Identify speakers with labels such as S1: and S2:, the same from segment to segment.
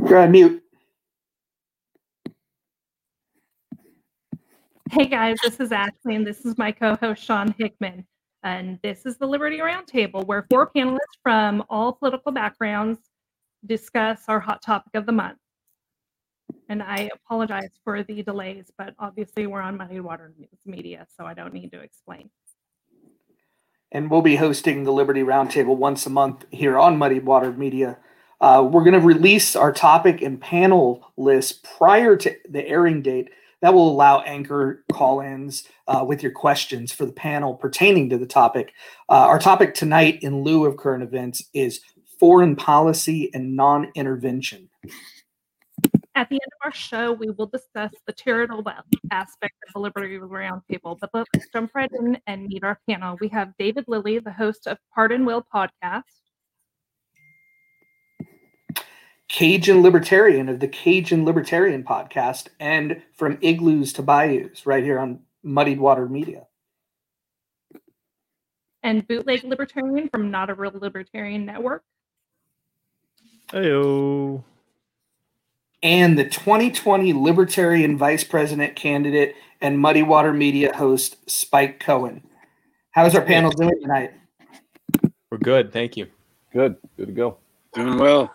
S1: Go ahead, mute.
S2: Hey guys, this is Ashley, and this is my co-host Sean Hickman, and this is the Liberty Roundtable, where four panelists from all political backgrounds discuss our hot topic of the month. And I apologize for the delays, but obviously we're on Muddy Water Media, so I don't need to explain.
S1: And we'll be hosting the Liberty Roundtable once a month here on Muddy Water Media. Uh, we're going to release our topic and panel list prior to the airing date. That will allow anchor call ins uh, with your questions for the panel pertaining to the topic. Uh, our topic tonight, in lieu of current events, is foreign policy and non intervention.
S2: At the end of our show, we will discuss the charitable aspect of the Liberty Roundtable. But let's jump right in and meet our panel. We have David Lilly, the host of Pardon Will podcast.
S1: Cajun Libertarian of the Cajun Libertarian podcast and from Igloos to Bayous right here on Muddied Water Media.
S2: And Bootleg Libertarian from Not a Real Libertarian Network.
S3: Heyo
S1: and the 2020 Libertarian Vice President candidate and Muddy Water Media host, Spike Cohen. How's our panel doing tonight?
S3: We're good. Thank you.
S4: Good. Good to go.
S5: Doing well.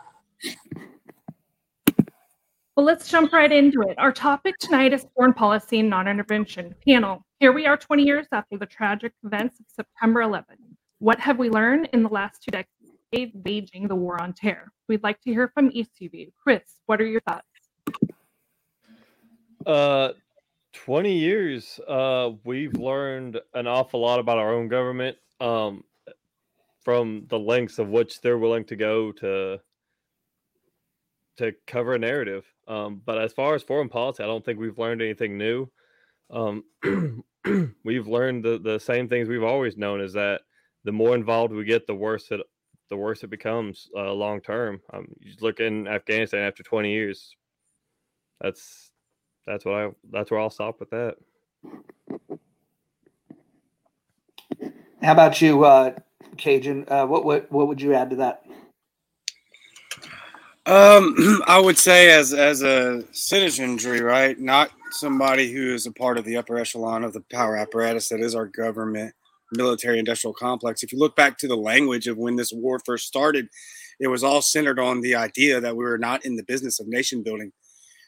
S2: Well, let's jump right into it. Our topic tonight is foreign policy and non intervention. Panel, here we are 20 years after the tragic events of September 11. What have we learned in the last two decades? waging the war on terror. We'd like to hear from each of you. Chris, what are your thoughts?
S3: Uh, 20 years, uh, we've learned an awful lot about our own government um, from the lengths of which they're willing to go to to cover a narrative. Um, but as far as foreign policy, I don't think we've learned anything new. Um, we've learned the, the same things we've always known is that the more involved we get, the worse it the worse it becomes uh, long term. Um, you look in Afghanistan after 20 years. That's that's what I that's where I'll stop with that.
S1: How about you, uh, Cajun? Uh, what what what would you add to that?
S5: Um, I would say as as a citizenry, right? Not somebody who is a part of the upper echelon of the power apparatus that is our government military industrial complex. If you look back to the language of when this war first started, it was all centered on the idea that we were not in the business of nation building.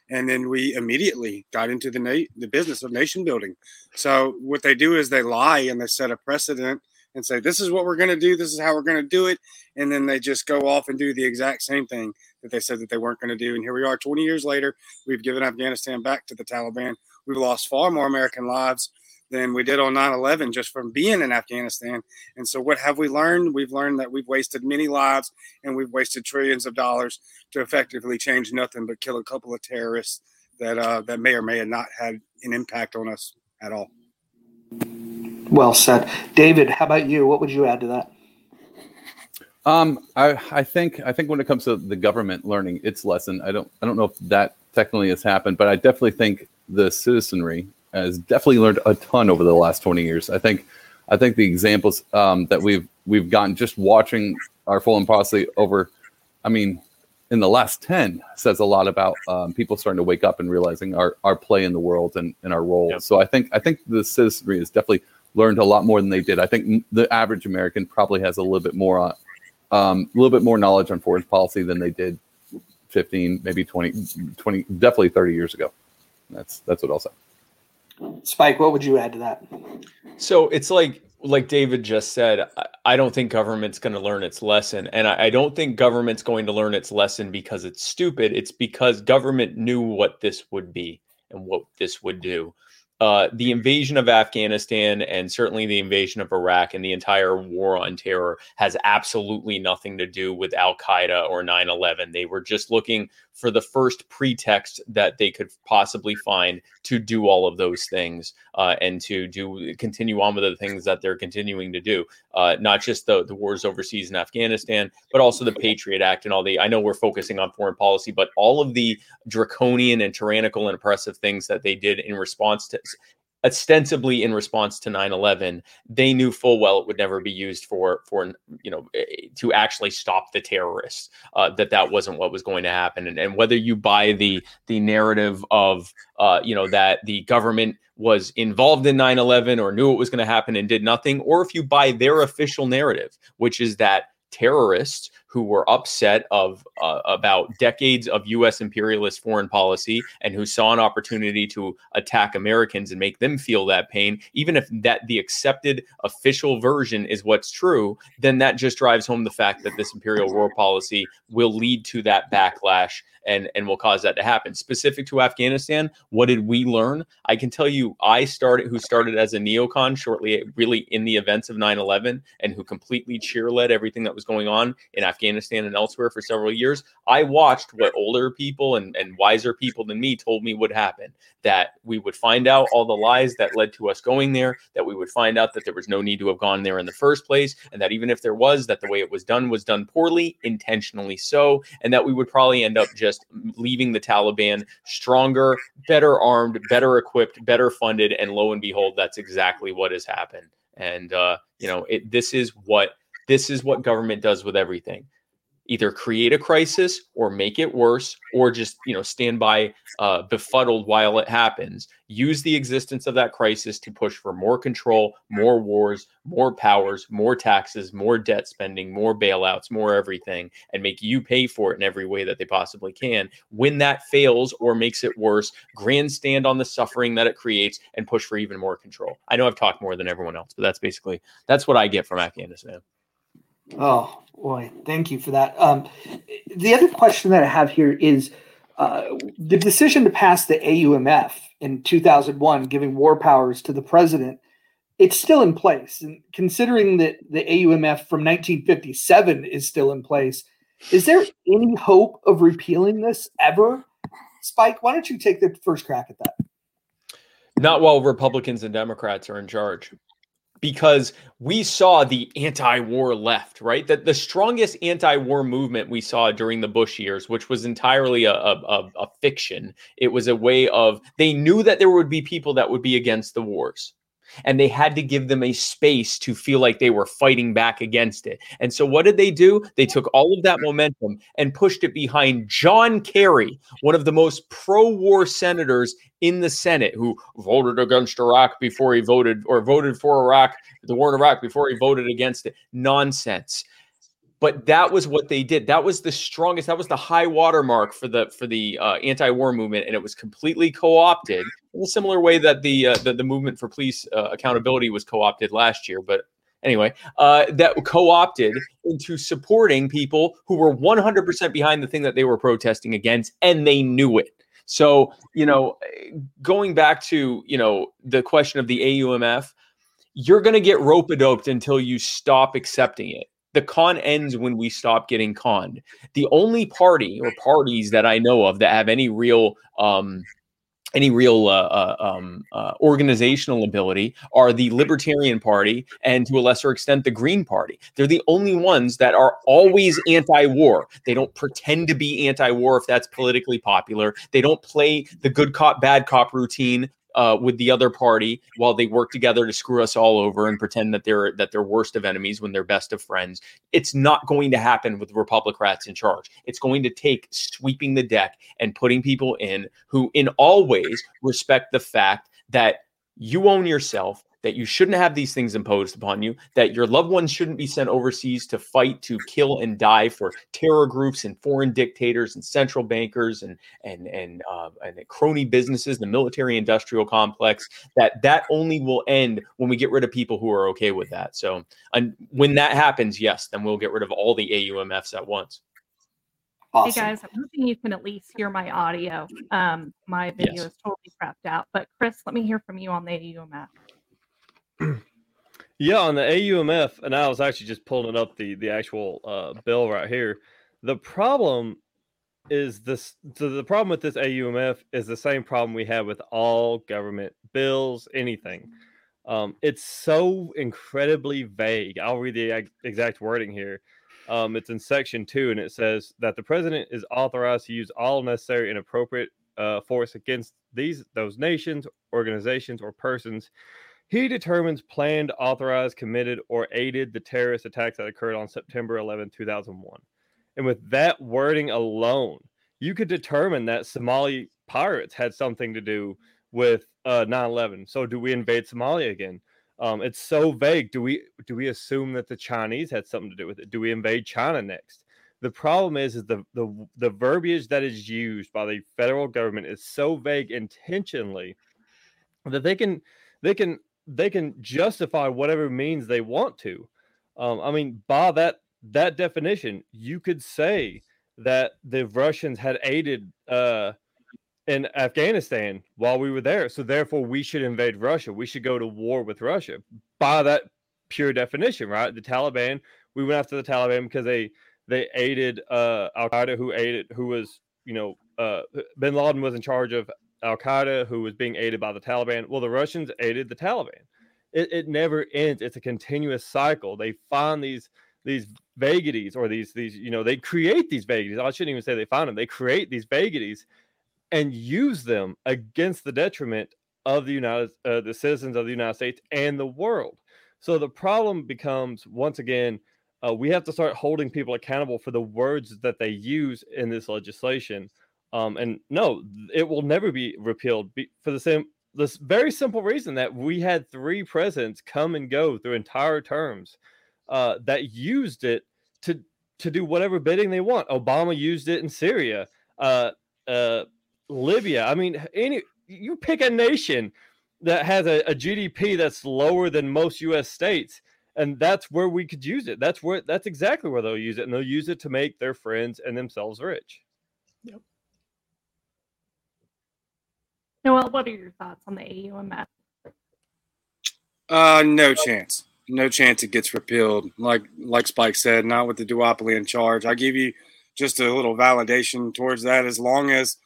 S5: And then we immediately got into the na- the business of nation building. So what they do is they lie and they set a precedent and say this is what we're going to do, this is how we're going to do it, and then they just go off and do the exact same thing that they said that they weren't going to do. And here we are, 20 years later, we've given Afghanistan back to the Taliban. We've lost far more American lives than we did on 9-11 just from being in afghanistan and so what have we learned we've learned that we've wasted many lives and we've wasted trillions of dollars to effectively change nothing but kill a couple of terrorists that uh, that may or may have not had an impact on us at all
S1: well said david how about you what would you add to that
S4: um, I, I think I think when it comes to the government learning its lesson, I don't I don't know if that technically has happened, but I definitely think the citizenry has definitely learned a ton over the last 20 years. I think I think the examples um, that we've we've gotten just watching our foreign policy over, I mean, in the last 10 says a lot about um, people starting to wake up and realizing our, our play in the world and, and our role. Yep. So I think I think the citizenry has definitely learned a lot more than they did. I think the average American probably has a little bit more on um, a little bit more knowledge on foreign policy than they did 15, maybe 20, 20, definitely 30 years ago. That's that's what I'll say.
S1: Spike, what would you add to that?
S6: So it's like like David just said, I don't think government's going to learn its lesson. And I, don't think government's going to learn its lesson because it's stupid. It's because government knew what this would be and what this would do. Uh, the invasion of Afghanistan and certainly the invasion of Iraq and the entire war on terror has absolutely nothing to do with Al Qaeda or 9 11. They were just looking for the first pretext that they could possibly find to do all of those things uh, and to do continue on with the things that they're continuing to do. Uh, not just the, the wars overseas in Afghanistan, but also the Patriot Act and all the. I know we're focusing on foreign policy, but all of the draconian and tyrannical and oppressive things that they did in response to ostensibly in response to 9-11 they knew full well it would never be used for for you know eh, to actually stop the terrorists uh, that that wasn't what was going to happen. And, and whether you buy the the narrative of uh, you know that the government was involved in 9-11 or knew it was going to happen and did nothing or if you buy their official narrative which is that terrorists who were upset of uh, about decades of U.S. imperialist foreign policy and who saw an opportunity to attack Americans and make them feel that pain, even if that the accepted official version is what's true, then that just drives home the fact that this imperial war policy will lead to that backlash and and will cause that to happen. Specific to Afghanistan, what did we learn? I can tell you, I started who started as a neocon shortly, really in the events of 9/11, and who completely cheer led everything that was going on in Afghanistan and elsewhere for several years. I watched what older people and, and wiser people than me told me would happen. That we would find out all the lies that led to us going there. That we would find out that there was no need to have gone there in the first place, and that even if there was, that the way it was done was done poorly, intentionally so, and that we would probably end up just just leaving the Taliban stronger, better armed, better equipped, better funded, and lo and behold, that's exactly what has happened. And uh, you know, it, this is what this is what government does with everything either create a crisis or make it worse or just you know stand by uh, befuddled while it happens. Use the existence of that crisis to push for more control more wars more powers more taxes more debt spending more bailouts more everything and make you pay for it in every way that they possibly can. When that fails or makes it worse grandstand on the suffering that it creates and push for even more control. I know i've talked more than everyone else but that's basically that's what i get from afghanistan
S1: Oh boy, thank you for that. Um, the other question that I have here is uh, the decision to pass the AUMF in 2001, giving war powers to the president. It's still in place, and considering that the AUMF from 1957 is still in place, is there any hope of repealing this ever? Spike, why don't you take the first crack at that?
S6: Not while Republicans and Democrats are in charge because we saw the anti-war left, right? That the strongest anti-war movement we saw during the Bush years, which was entirely a, a, a, fiction. It was a way of they knew that there would be people that would be against the wars and they had to give them a space to feel like they were fighting back against it. And so, what did they do? They took all of that momentum and pushed it behind John Kerry, one of the most pro war senators in the Senate, who voted against Iraq before he voted, or voted for Iraq, the war in Iraq before he voted against it. Nonsense but that was what they did that was the strongest that was the high watermark for the for the uh, anti-war movement and it was completely co-opted in a similar way that the uh, the, the, movement for police uh, accountability was co-opted last year but anyway uh, that co-opted into supporting people who were 100% behind the thing that they were protesting against and they knew it so you know going back to you know the question of the AUMF you're going to get rope a doped until you stop accepting it the con ends when we stop getting conned. The only party or parties that I know of that have any real um, any real uh, uh, um, uh, organizational ability are the Libertarian Party and to a lesser extent the Green Party. They're the only ones that are always anti war. They don't pretend to be anti war if that's politically popular. They don't play the good cop, bad cop routine uh, with the other party while they work together to screw us all over and pretend that they're that they're worst of enemies when they're best of friends. It's not going to happen with Republicrats in charge. It's going to take sweeping the deck and putting people in who, in all ways, respect the fact that you own yourself that you shouldn't have these things imposed upon you, that your loved ones shouldn't be sent overseas to fight, to kill and die for terror groups and foreign dictators and central bankers and and and uh, and crony businesses, the military-industrial complex. That that only will end when we get rid of people who are okay with that. So, and when that happens, yes, then we'll get rid of all the AUMFs at once.
S2: Awesome. Hey guys, I'm hoping you can at least hear my audio. Um, my video yes. is totally crapped out, but Chris, let me hear from you on the AUMF
S3: yeah, on the AUMF, and I was actually just pulling up the the actual uh, bill right here. The problem is this so the problem with this AUMF is the same problem we have with all government bills, anything. Um, it's so incredibly vague. I'll read the exact wording here. Um, it's in section two, and it says that the president is authorized to use all necessary and appropriate uh, force against these those nations, organizations, or persons he determines planned, authorized, committed, or aided the terrorist attacks that occurred on September 11, 2001. And with that wording alone, you could determine that Somali pirates had something to do with uh, 9/11. So, do we invade Somalia again? Um, it's so vague. Do we do we assume that the Chinese had something to do with it? Do we invade China next? The problem is, is the the the verbiage that is used by the federal government is so vague intentionally that they can they can they can justify whatever means they want to. Um, I mean, by that that definition, you could say that the Russians had aided uh, in Afghanistan while we were there, so therefore we should invade Russia. We should go to war with Russia. By that pure definition, right? The Taliban, we went after the Taliban because they they aided uh, Al Qaeda, who aided, who was you know, uh, Bin Laden was in charge of Al Qaeda, who was being aided by the Taliban. Well, the Russians aided the Taliban. It, it never ends. It's a continuous cycle. They find these these vagaries or these these you know they create these vagaries. I shouldn't even say they find them. They create these vagaries and use them against the detriment of the United uh, the citizens of the United States and the world. So the problem becomes once again uh, we have to start holding people accountable for the words that they use in this legislation. Um, and no, it will never be repealed for the same this very simple reason that we had three presidents come and go through entire terms uh, that used it to to do whatever bidding they want. Obama used it in Syria, uh, uh, Libya. I mean, any you pick a nation that has a, a GDP that's lower than most U.S. states, and that's where we could use it. That's where that's exactly where they'll use it, and they'll use it to make their friends and themselves rich.
S2: Noel, what are your thoughts on the AUMF?
S5: Uh, no chance. No chance it gets repealed. Like like Spike said, not with the duopoly in charge. I give you just a little validation towards that. As long as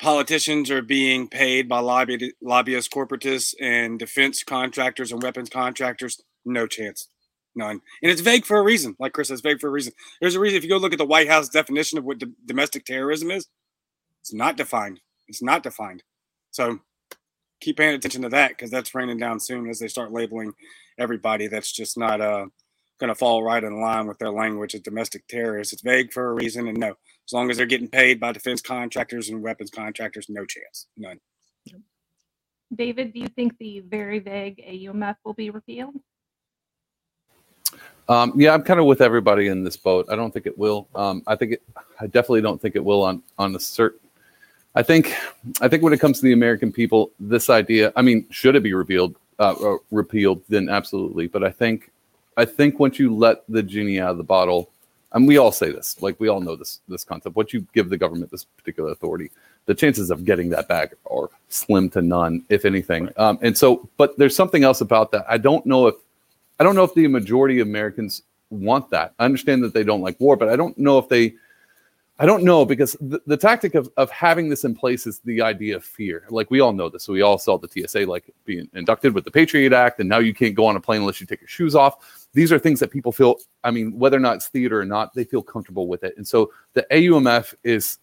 S5: politicians are being paid by lobby, lobbyist corporatists and defense contractors and weapons contractors, no chance. None. And it's vague for a reason. Like Chris says, vague for a reason. There's a reason. If you go look at the White House definition of what domestic terrorism is, it's not defined. It's not defined. So keep paying attention to that because that's raining down soon as they start labeling everybody that's just not uh, going to fall right in line with their language as domestic terrorists. It's vague for a reason. And no, as long as they're getting paid by defense contractors and weapons contractors, no chance. None.
S2: David, do you think the very vague AUMF will be repealed?
S4: Um, yeah, I'm kind of with everybody in this boat. I don't think it will. Um, I think it. I definitely don't think it will on on a certain I think, I think when it comes to the American people, this idea. I mean, should it be repealed? Uh, repealed? Then absolutely. But I think, I think once you let the genie out of the bottle, and we all say this, like we all know this this concept. Once you give the government this particular authority, the chances of getting that back are slim to none, if anything. Right. Um, and so, but there's something else about that. I don't know if, I don't know if the majority of Americans want that. I understand that they don't like war, but I don't know if they I don't know because the, the tactic of, of having this in place is the idea of fear. Like we all know this. We all saw the TSA like being inducted with the Patriot Act, and now you can't go on a plane unless you take your shoes off. These are things that people feel. I mean, whether or not it's theater or not, they feel comfortable with it. And so the AUMF is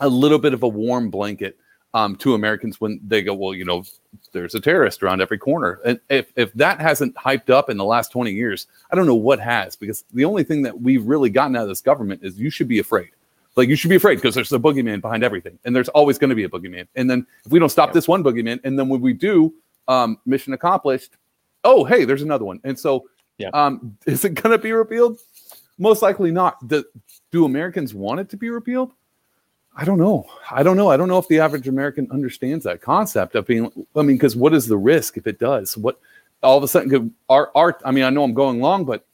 S4: a little bit of a warm blanket um, to Americans when they go, well, you know, there's a terrorist around every corner. And if, if that hasn't hyped up in the last 20 years, I don't know what has, because the only thing that we've really gotten out of this government is you should be afraid. Like you should be afraid because there's a boogeyman behind everything, and there's always going to be a boogeyman. And then if we don't stop yeah. this one boogeyman, and then when we do, um, mission accomplished. Oh, hey, there's another one. And so, yeah. um, is it going to be repealed? Most likely not. Do, do Americans want it to be repealed? I don't know. I don't know. I don't know if the average American understands that concept of being. I mean, because what is the risk if it does? What all of a sudden could our art? I mean, I know I'm going long, but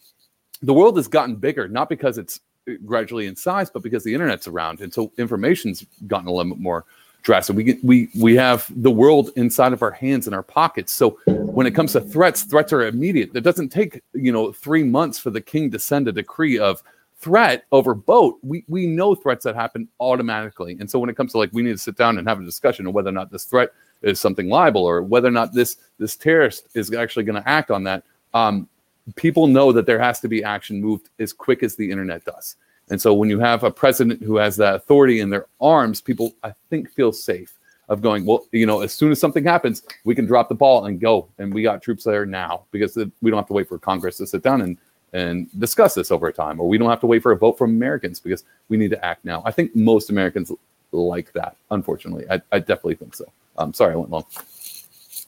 S4: the world has gotten bigger, not because it's gradually in size, but because the internet's around, and so information's gotten a little bit more drastic. We get, we we have the world inside of our hands and our pockets. So when it comes to threats, threats are immediate. It doesn't take you know three months for the king to send a decree of threat over boat. We we know threats that happen automatically. And so when it comes to like we need to sit down and have a discussion of whether or not this threat is something liable or whether or not this this terrorist is actually going to act on that. Um, people know that there has to be action moved as quick as the internet does. And so when you have a president who has that authority in their arms, people I think feel safe of going, well, you know, as soon as something happens, we can drop the ball and go. And we got troops there now because we don't have to wait for Congress to sit down and and discuss this over time, or we don't have to wait for a vote from Americans because we need to act now. I think most Americans like that. Unfortunately, I, I definitely think so. I'm sorry I went long.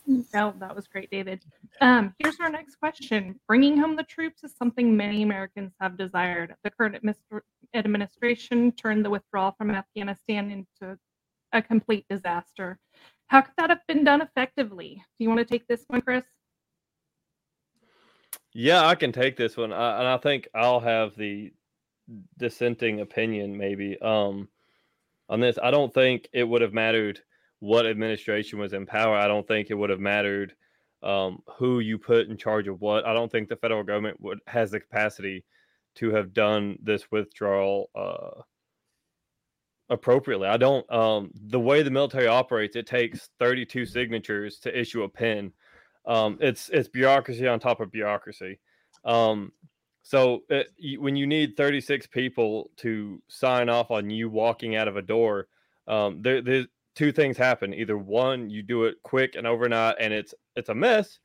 S2: No, that was great, David. Um, here's our next question. Bringing home the troops is something many Americans have desired. The current administration turned the withdrawal from Afghanistan into a complete disaster. How could that have been done effectively? Do you want to take this one, Chris?
S3: Yeah, I can take this one, I, and I think I'll have the dissenting opinion maybe um, on this. I don't think it would have mattered what administration was in power. I don't think it would have mattered um, who you put in charge of what. I don't think the federal government would has the capacity to have done this withdrawal uh, appropriately. I don't. Um, the way the military operates, it takes 32 signatures to issue a pin. Um, it's it's bureaucracy on top of bureaucracy. Um, so it, when you need 36 people to sign off on you walking out of a door, um, there, there's two things happen. Either one, you do it quick and overnight, and it's it's a mess,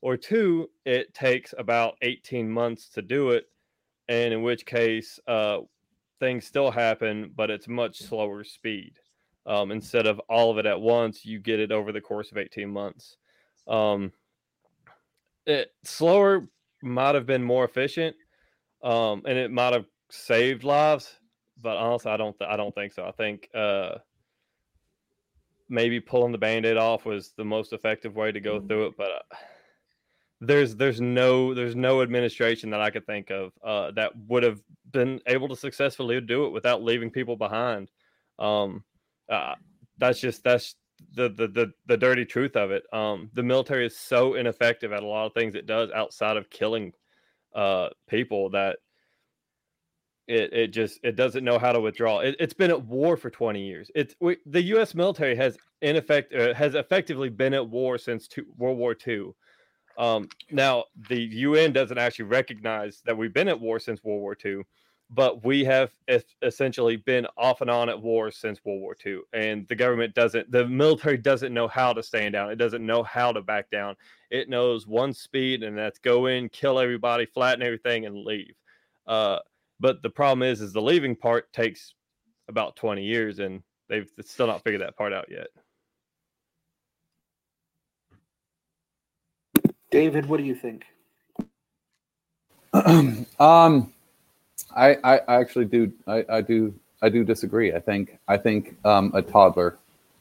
S3: or two, it takes about 18 months to do it, and in which case, uh, things still happen, but it's much slower speed. Um, instead of all of it at once, you get it over the course of 18 months. Um, it slower might have been more efficient, um, and it might have saved lives. But honestly, I don't. Th- I don't think so. I think uh, maybe pulling the band-aid off was the most effective way to go mm-hmm. through it. But uh, there's there's no there's no administration that I could think of uh, that would have been able to successfully do it without leaving people behind. Um, uh, that's just that's the, the the the dirty truth of it. Um, the military is so ineffective at a lot of things it does outside of killing uh, people that it it just it doesn't know how to withdraw. It, has been at war for 20 years. It's we, the U.S. military has in effect uh, has effectively been at war since two, World War II. Um, now, the UN doesn't actually recognize that we've been at war since World War II, but we have essentially been off and on at war since World War II. And the government doesn't, the military doesn't know how to stand down. It doesn't know how to back down. It knows one speed, and that's go in, kill everybody, flatten everything, and leave. Uh, but the problem is, is the leaving part takes about 20 years, and they've still not figured that part out yet.
S1: David, what do you think?
S4: um, I, I, actually do. I, I do. I do disagree. I think. I think um, a toddler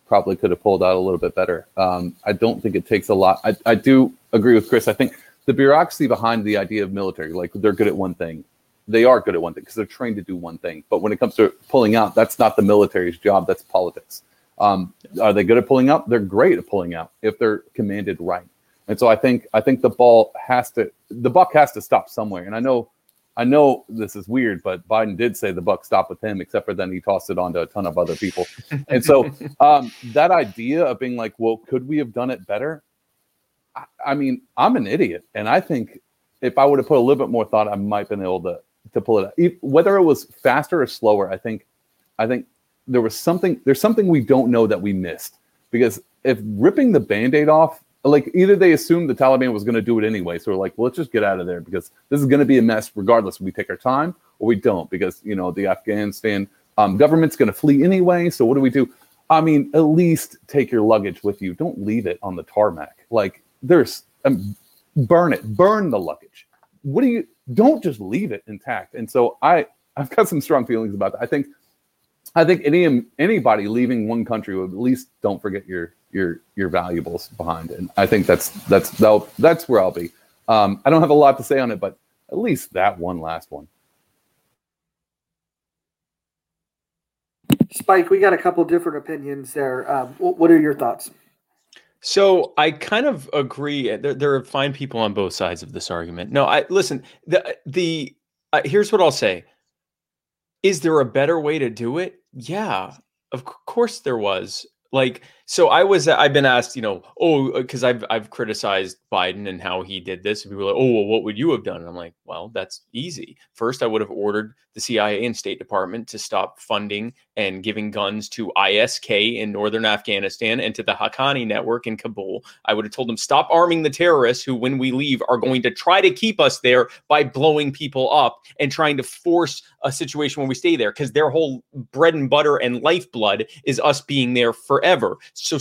S4: probably could have pulled out a little bit better. Um, I don't think it takes a lot. I, I do agree with Chris. I think the bureaucracy behind the idea of military, like they're good at one thing. They are good at one thing because they're trained to do one thing. But when it comes to pulling out, that's not the military's job. That's politics. Um, are they good at pulling out? They're great at pulling out if they're commanded right. And so I think I think the ball has to the buck has to stop somewhere. And I know I know this is weird, but Biden did say the buck stopped with him, except for then he tossed it on to a ton of other people. and so um, that idea of being like, well, could we have done it better? I, I, mean, I'm an idiot, and I think if I would have put a little bit more thought, I might have been able to to pull it out. Whether it was faster or slower, I think I think there was something there's something we don't know that we missed because if ripping the band-aid off like either they assumed the Taliban was going to do it anyway, so we're like, well, let's just get out of there because this is going to be a mess regardless. We take our time or we don't because you know the Afghanistan um, government's going to flee anyway. So what do we do? I mean, at least take your luggage with you. Don't leave it on the tarmac. Like there's um, burn it, burn the luggage. What do you? Don't just leave it intact. And so I I've got some strong feelings about that. I think I think any anybody leaving one country would at least don't forget your your your valuables behind. And I think that's that's that's where I'll be. Um, I don't have a lot to say on it, but at least that one last one.
S1: Spike, we got a couple different opinions there. Um, what are your thoughts?
S6: So I kind of agree. There, there, are fine people on both sides of this argument. No, I listen. The the uh, here's what I'll say. Is there a better way to do it? Yeah, of course there was. Like So I was uh, I've been asked, you know, oh, uh, because I've I've criticized Biden and how he did this. And people are like, oh, well, what would you have done? And I'm like, well, that's easy. First, I would have ordered the CIA and State Department to stop funding and giving guns to ISK in northern Afghanistan and to the Haqqani network in Kabul. I would have told them stop arming the terrorists who, when we leave, are going to try to keep us there by blowing people up and trying to force a situation where we stay there because their whole bread and butter and lifeblood is us being there forever. So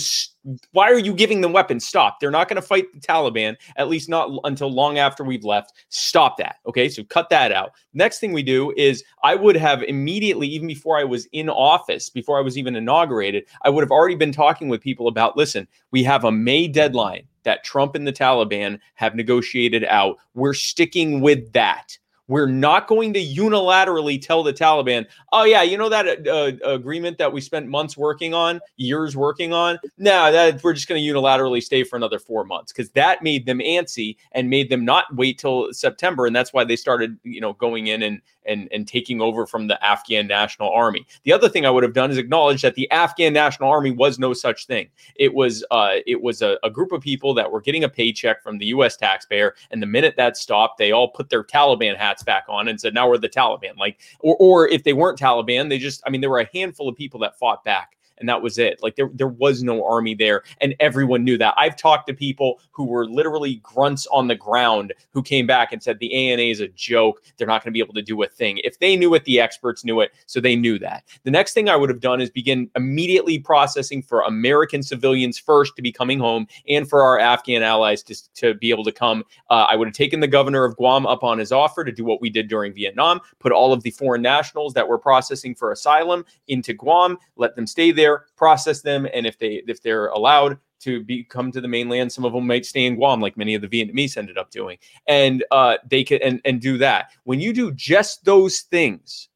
S6: why are you giving them weapons? Stop. They're not going to fight the Taliban, at least not until long after we've left. Stop that. Okay. So cut that out. Next thing we do is I would have immediately, even before I was in office, before I was even inaugurated, I would have already been talking with people about listen, we have a May deadline that Trump and the Taliban have negotiated out. We're sticking with that. We're not going to unilaterally tell the Taliban, oh, yeah, you know that uh, uh agreement that we spent months working on, years working on? No, that we're just going to unilaterally stay for another four months because that made them antsy and made them not wait till September. And that's why they started, you know, going in and, and, and taking over from the Afghan National Army. The other thing I would have done is acknowledge that the Afghan National Army was no such thing. It was uh, it was a, a group of people that were getting a paycheck from the U.S. taxpayer, and the minute that stopped, they all put their Taliban hats back on and said, "Now we're the Taliban." Like, or or if they weren't Taliban, they just I mean, there were a handful of people that fought back and that was it. Like there, there was no army there, and everyone knew that. I've talked to people who were literally grunts on the ground who came back and said the ANA is a joke. They're not going to be able to do a thing. If they knew it, the experts knew it, so they knew that. The next thing I would have done is begin immediately processing for American civilians first to be coming home, and for our Afghan allies to, to be able to come. Uh, I would have taken the governor of Guam up on his offer to do what we did during Vietnam, put all of the foreign nationals that were processing for asylum into Guam, let them stay there there, process them, and if they if they're allowed to be come to the mainland, some of them might stay in Guam, like many of the Vietnamese ended up doing, and uh, they could and and do that. When you do just those things,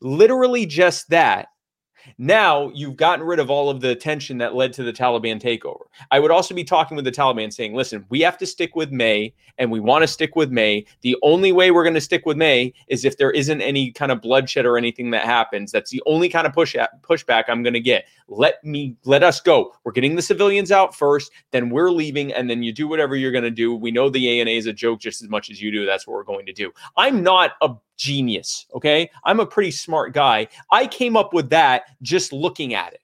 S6: literally just that, now you've gotten rid of all of the tension that led to the Taliban takeover. I would also be talking with the Taliban saying, listen, we have to stick with May and we want to stick with May. The only way we're going to stick with May is if there isn't any kind of bloodshed or anything that happens. That's the only kind of push pushback I'm going to get. Let me let us go. We're getting the civilians out first, then we're leaving, and then you do whatever you're going to do. We know the ANA is a joke just as much as you do. That's what we're going to do. I'm not a genius. Okay. I'm a pretty smart guy. I came up with that just looking at it.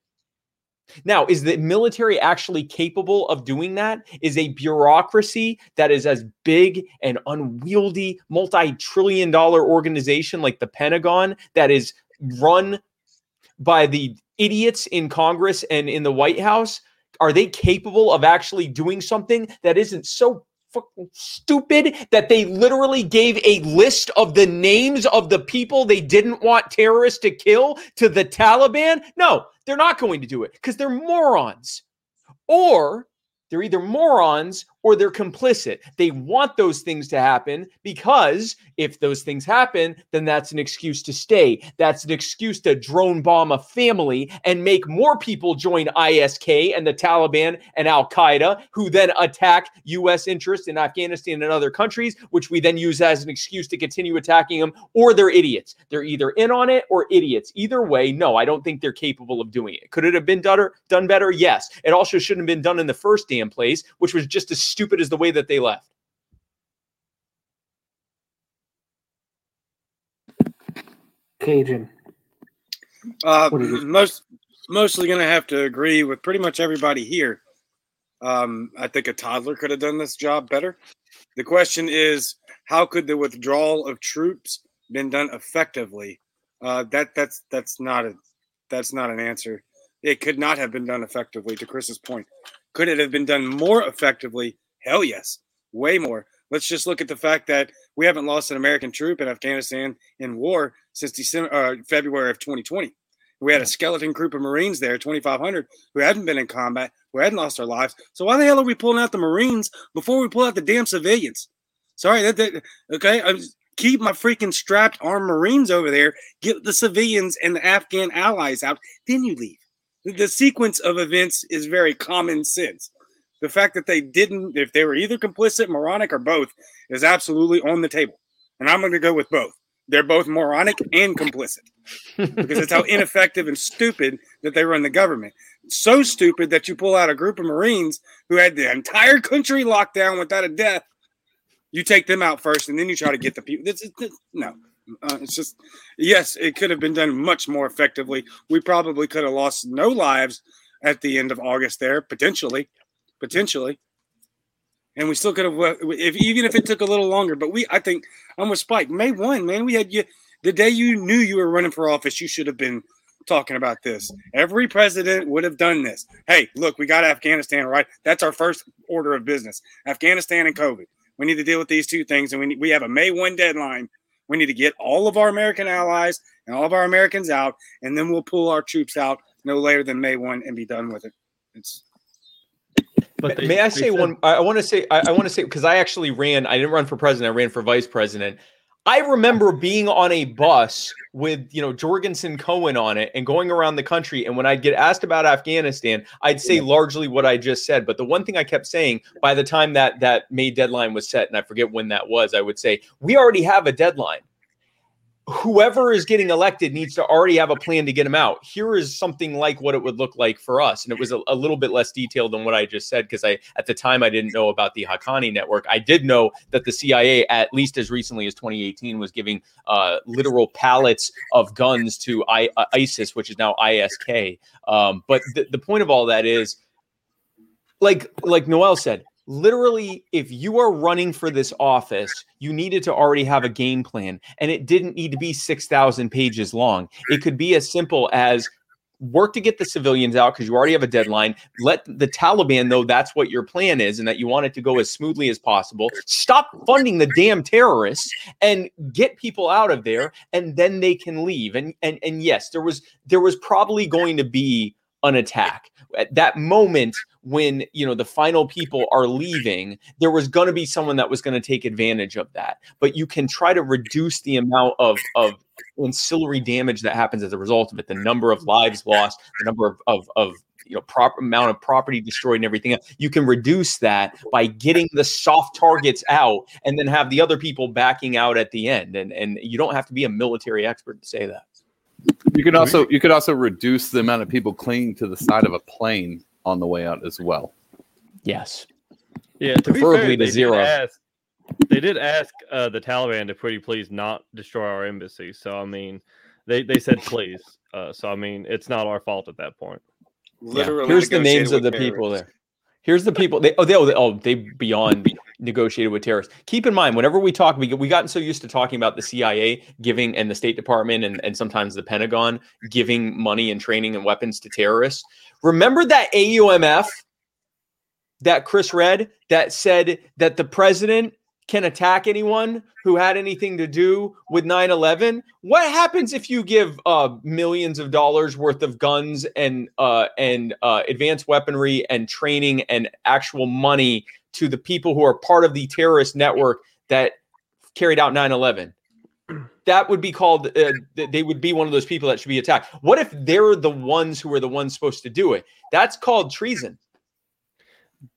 S6: Now, is the military actually capable of doing that? Is a bureaucracy that is as big and unwieldy, multi trillion dollar organization like the Pentagon that is run by the idiots in Congress and in the White House? Are they capable of actually doing something that isn't so fucking stupid that they literally gave a list of the names of the people they didn't want terrorists to kill to the Taliban? No, they're not going to do it because they're morons. Or they're either morons or they're complicit. They want those things to happen because if those things happen, then that's an excuse to stay. That's an excuse to drone bomb a family and make more people join ISK and the Taliban and Al Qaeda, who then attack U.S. interests in Afghanistan and other countries, which we then use as an excuse to continue attacking them. Or they're idiots. They're either in on it or idiots. Either way, no, I don't think they're capable of doing it. Could it have been done, better? Yes. It also shouldn't have been done in the first damn place, which was just as stupid as the way that they left.
S1: Cajun.
S5: Uh, most mostly going to have to agree with pretty much everybody here. Um, I think a toddler could have done this job better. The question is, how could the withdrawal of troops been done effectively? Uh, that that's that's not a that's not an answer. It could not have been done effectively. To Chris's point, could it have been done more effectively? Hell yes, way more. Let's just look at the fact that we haven't lost an American troop in Afghanistan in war since December, uh, February of 2020. We had a skeleton group of Marines there, 2,500, who hadn't been in combat, who hadn't lost their lives. So why the hell are we pulling out the Marines before we pull out the damn civilians? Sorry, that, that okay. I'm, keep my freaking strapped armed Marines over there. Get the civilians and the Afghan allies out. Then you leave. The sequence of events is very common sense. The fact that they didn't, if they were either complicit, moronic, or both, is absolutely on the table. And I'm going to go with both. They're both moronic and complicit because it's how ineffective and stupid that they run the government. so stupid that you pull out a group of Marines who had the entire country locked down without a death. You take them out first, and then you try to get the people. This, this, no, uh, it's just yes, it could have been done much more effectively. We probably could have lost no lives at the end of August there, potentially, potentially, and we still could have if even if it took a little longer. But we, I think, I'm with Spike. May one, man, we had you the day you knew you were running for office. You should have been talking about this. Every president would have done this. Hey, look, we got Afghanistan right. That's our first order of business. Afghanistan and COVID. We need to deal with these two things, and we need, we have a May one deadline we need to get all of our American allies and all of our Americans out, and then we'll pull our troops out no later than May 1 and be done with it. It's
S6: but they, may I say said, one? I want to say I, I want to say because I actually ran. I didn't run for president. I ran for vice president. I remember being on a bus with you know Jorgensen Cohen on it and going around the country. And when I'd get asked about Afghanistan, I'd say largely what I just said. But the one thing I kept saying by the time that that May deadline was set, and I forget when that was, I would say we already have a deadline whoever is getting elected needs to already have a plan to get him out. Here is something like what it would look like for us. And it was a, a little bit less detailed than what I just said because I at the time I didn't know about the Haqqani network. I did know that the CIA, at least as recently as 2018, was giving uh, literal pallets of guns to I, uh, ISIS, which is now ISK. Um, but th- the point of all that is, like like Noel said, literally if you are running for this office you needed to already have a game plan and it didn't need to be 6000 pages long. It could be as simple as work to get the civilians out because you already have a deadline. Let the taliban know that's what your plan is and that you want it to go as smoothly as possible. Stop funding the damn terrorists and get people out of there and then they can leave. And and and yes there was there was probably going to be an attack. At that moment when you know the final people are leaving there was going to be someone that was going to take advantage of that. But you can try to reduce the amount of of ancillary damage that happens as a result of it the number of lives lost the number of of, of you know proper amount of property destroyed and everything else. you can reduce that by getting the soft targets out and then have the other people backing out at the end. And and you don't have to be a military expert to say that.
S4: You could also you could also reduce the amount of people clinging to the side of a plane on the way out as well.
S6: Yes.
S3: Yeah, to preferably fair, to zero. Did ask, they did ask uh, the Taliban to pretty please not destroy our embassy. So I mean, they they said please. Uh, so I mean, it's not our fault at that point.
S6: Literally, yeah. here's the names of the terrorists. people there. Here's the people. They oh they oh, oh they beyond negotiated with terrorists. Keep in mind, whenever we talk, we we gotten so used to talking about the CIA giving and the State Department and, and sometimes the Pentagon giving money and training and weapons to terrorists. Remember that AUMF that Chris read that said that the president can attack anyone who had anything to do with 9-11 what happens if you give uh, millions of dollars worth of guns and uh, and uh, advanced weaponry and training and actual money to the people who are part of the terrorist network that carried out 9-11 that would be called uh, they would be one of those people that should be attacked what if they're the ones who are the ones supposed to do it that's called treason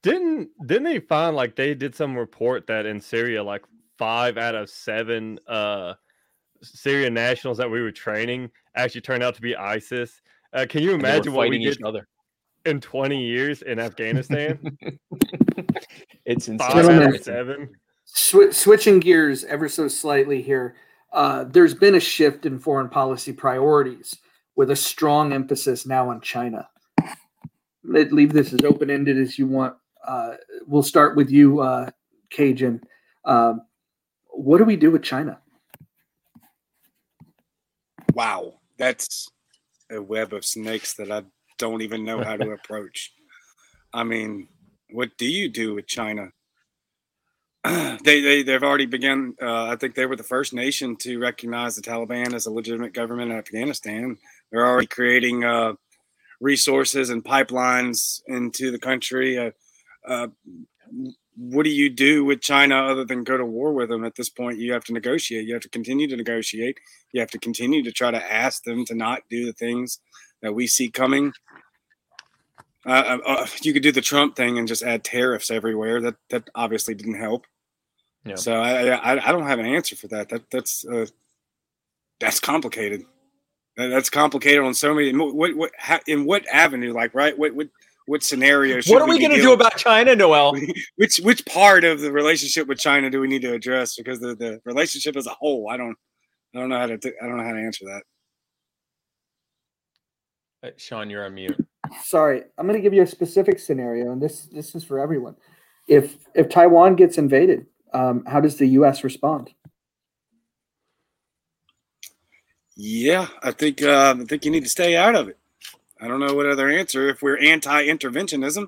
S3: didn't didn't they find like they did some report that in Syria like five out of seven uh Syrian nationals that we were training actually turned out to be ISIS. Uh, can you imagine what we did other. in 20 years in Afghanistan?
S6: it's insane.
S1: seven. Sw- switching gears ever so slightly here. Uh, there's been a shift in foreign policy priorities with a strong emphasis now on China let leave this as open ended as you want. Uh, we'll start with you, uh, Cajun. Um, what do we do with China?
S5: Wow, that's a web of snakes that I don't even know how to approach. I mean, what do you do with China? they, they they've already begun. Uh, I think they were the first nation to recognize the Taliban as a legitimate government in Afghanistan. They're already creating uh, resources and pipelines into the country. Uh, uh, what do you do with China other than go to war with them? At this point, you have to negotiate. You have to continue to negotiate. You have to continue to try to ask them to not do the things that we see coming. Uh, uh, you could do the Trump thing and just add tariffs everywhere. That that obviously didn't help. Yeah. So I, I, I don't have an answer for that. That that's uh, that's complicated. That's complicated on so many. What what in what avenue? Like right? What what what scenario?
S6: What are we, we going to do about China, Noel?
S5: which which part of the relationship with China do we need to address? Because the, the relationship as a whole, I don't I don't know how to th- I don't know how to answer that.
S6: Uh, Sean, you're on mute.
S1: Sorry, I'm going to give you a specific scenario, and this this is for everyone. If if Taiwan gets invaded, um, how does the U.S. respond?
S5: Yeah, I think uh, I think you need to stay out of it. I don't know what other answer. If we're anti-interventionism,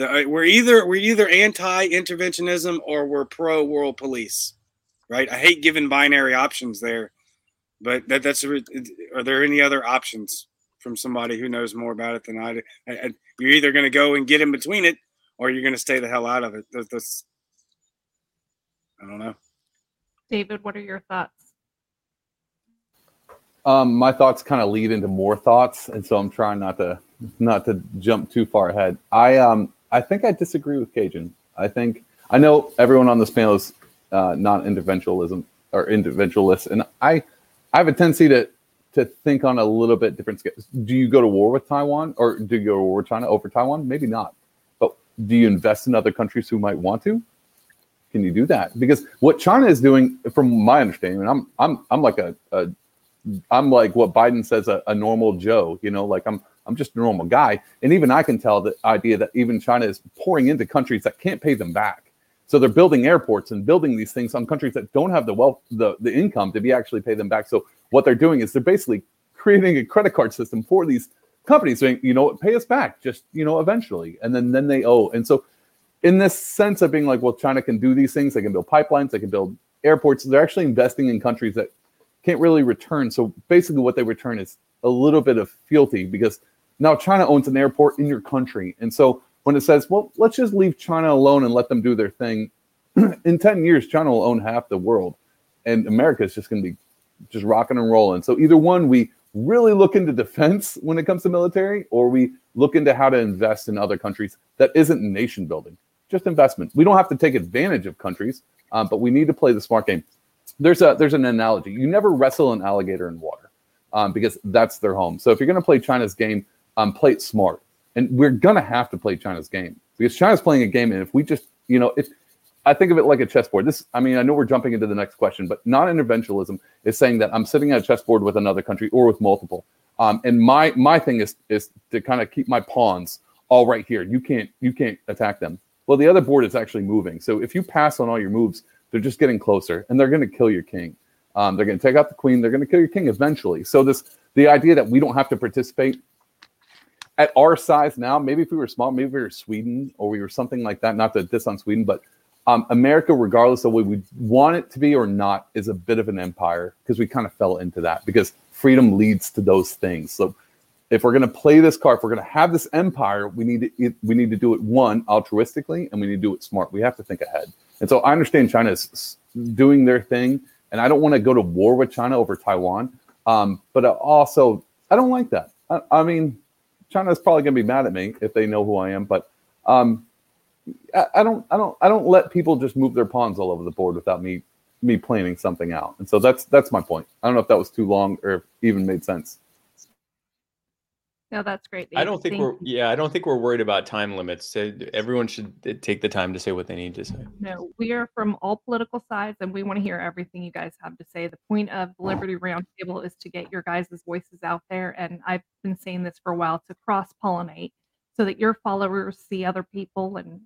S5: uh, we're either we're either anti-interventionism or we're pro-world police, right? I hate giving binary options there, but that that's are there any other options from somebody who knows more about it than I do? I, I, you're either going to go and get in between it, or you're going to stay the hell out of it. That's, that's I don't know.
S2: David, what are your thoughts?
S4: Um, my thoughts kind of lead into more thoughts, and so I'm trying not to not to jump too far ahead. I um I think I disagree with Cajun. I think I know everyone on this panel is uh, non-interventionalism or interventionalist, and I I have a tendency to to think on a little bit different scale. Do you go to war with Taiwan, or do you go to war with China over Taiwan? Maybe not. But do you invest in other countries who might want to? Can you do that? Because what China is doing, from my understanding, and I'm I'm I'm like a, a I'm like what Biden says a, a, normal Joe, you know, like I'm I'm just a normal guy. And even I can tell the idea that even China is pouring into countries that can't pay them back. So they're building airports and building these things on countries that don't have the wealth, the, the income to be actually pay them back. So what they're doing is they're basically creating a credit card system for these companies saying, you know, pay us back just, you know, eventually. And then then they owe. And so in this sense of being like, well, China can do these things, they can build pipelines, they can build airports. They're actually investing in countries that can't really return. So basically, what they return is a little bit of fealty because now China owns an airport in your country. And so when it says, well, let's just leave China alone and let them do their thing, in 10 years, China will own half the world. And America is just going to be just rocking and rolling. So either one, we really look into defense when it comes to military, or we look into how to invest in other countries that isn't nation building, just investments. We don't have to take advantage of countries, um, but we need to play the smart game there's a there's an analogy. You never wrestle an alligator in water um, because that's their home. So if you're going to play China's game, um, play it smart. And we're going to have to play China's game because China's playing a game. And if we just, you know, if I think of it like a chessboard, this, I mean, I know we're jumping into the next question, but non-interventionalism is saying that I'm sitting at a chessboard with another country or with multiple. Um, and my my thing is is to kind of keep my pawns all right here. You can't you can't attack them. Well, the other board is actually moving. So if you pass on all your moves, they're just getting closer, and they're going to kill your king. Um, they're going to take out the queen. They're going to kill your king eventually. So this the idea that we don't have to participate at our size now. Maybe if we were small, maybe we were Sweden or we were something like that. Not to diss on Sweden, but um, America, regardless of what we want it to be or not, is a bit of an empire because we kind of fell into that because freedom leads to those things. So if we're going to play this card, if we're going to have this empire, we need to we need to do it one altruistically, and we need to do it smart. We have to think ahead. And so I understand China is doing their thing, and I don't want to go to war with China over Taiwan. Um, but also, I don't like that. I, I mean, China is probably going to be mad at me if they know who I am. But um, I, I, don't, I don't, I don't let people just move their pawns all over the board without me, me planning something out. And so that's that's my point. I don't know if that was too long or even made sense.
S2: No, that's great.
S6: I don't think we're yeah, I don't think we're worried about time limits. Everyone should uh, take the time to say what they need to say.
S2: No, we are from all political sides and we want to hear everything you guys have to say. The point of the Liberty Roundtable is to get your guys' voices out there. And I've been saying this for a while to cross pollinate so that your followers see other people and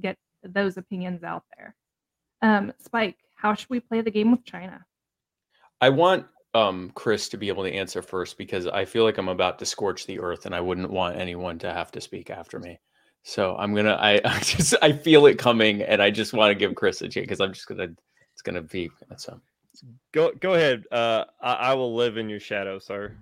S2: get those opinions out there. Um, Spike, how should we play the game with China?
S6: I want um Chris to be able to answer first because I feel like I'm about to scorch the earth and I wouldn't want anyone to have to speak after me. So I'm gonna I, I just I feel it coming and I just want to give Chris a chance because I'm just gonna it's gonna be so
S3: go go ahead. Uh I, I will live in your shadow, sir.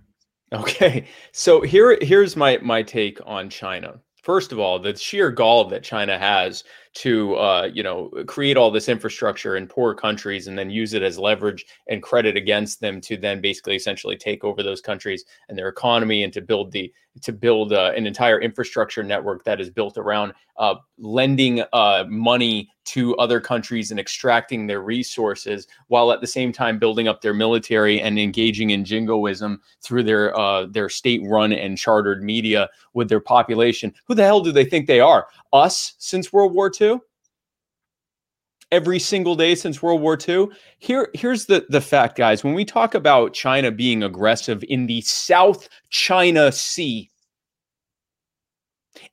S6: Okay. So here here's my my take on China. First of all, the sheer gall that China has to, uh, you know, create all this infrastructure in poor countries and then use it as leverage and credit against them to then basically essentially take over those countries and their economy and to build the to build uh, an entire infrastructure network that is built around uh, lending uh, money to other countries and extracting their resources while at the same time building up their military and engaging in jingoism through their uh, their state run and chartered media with their population. Who the hell do they think they are? Us since World War II? every single day since World War II. Here, here's the, the fact, guys. When we talk about China being aggressive in the South China Sea,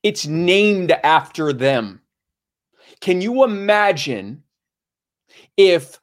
S6: it's named after them. Can you imagine if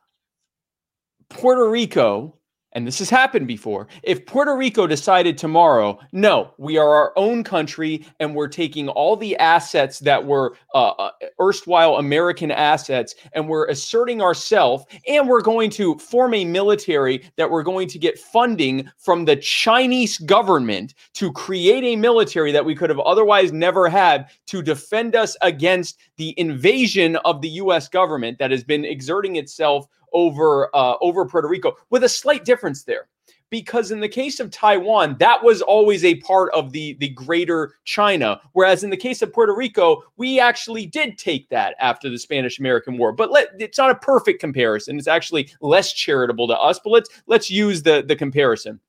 S6: Puerto Rico and this has happened before. If Puerto Rico decided tomorrow, no, we are our own country and we're taking all the assets that were uh, uh erstwhile American assets and we're asserting ourselves and we're going to form a military that we're going to get funding from the Chinese government to create a military that we could have otherwise never had to defend us against the invasion of the US government that has been exerting itself over uh, over Puerto Rico, with a slight difference there. Because in the case of Taiwan, that was always a part of the, the greater China. Whereas in the case of Puerto Rico, we actually did take that after the Spanish American War. But let, it's not a perfect comparison. It's actually less charitable to us. But let's let's use the, the comparison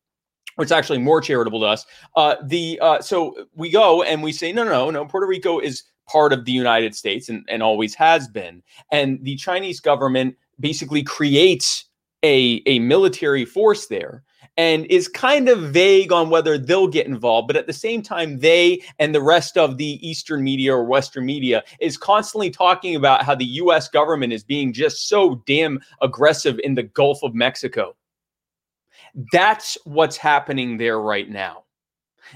S6: it's actually more charitable to us. Uh, the uh, so we go and we say no, no, no. Puerto Rico is part of the United States and, and always has been. And the Chinese government basically creates a, a military force there and is kind of vague on whether they'll get involved. But at the same time, they and the rest of the Eastern media or Western media is constantly talking about how the US government is being just so damn aggressive in the Gulf of Mexico. That's what's happening there right now.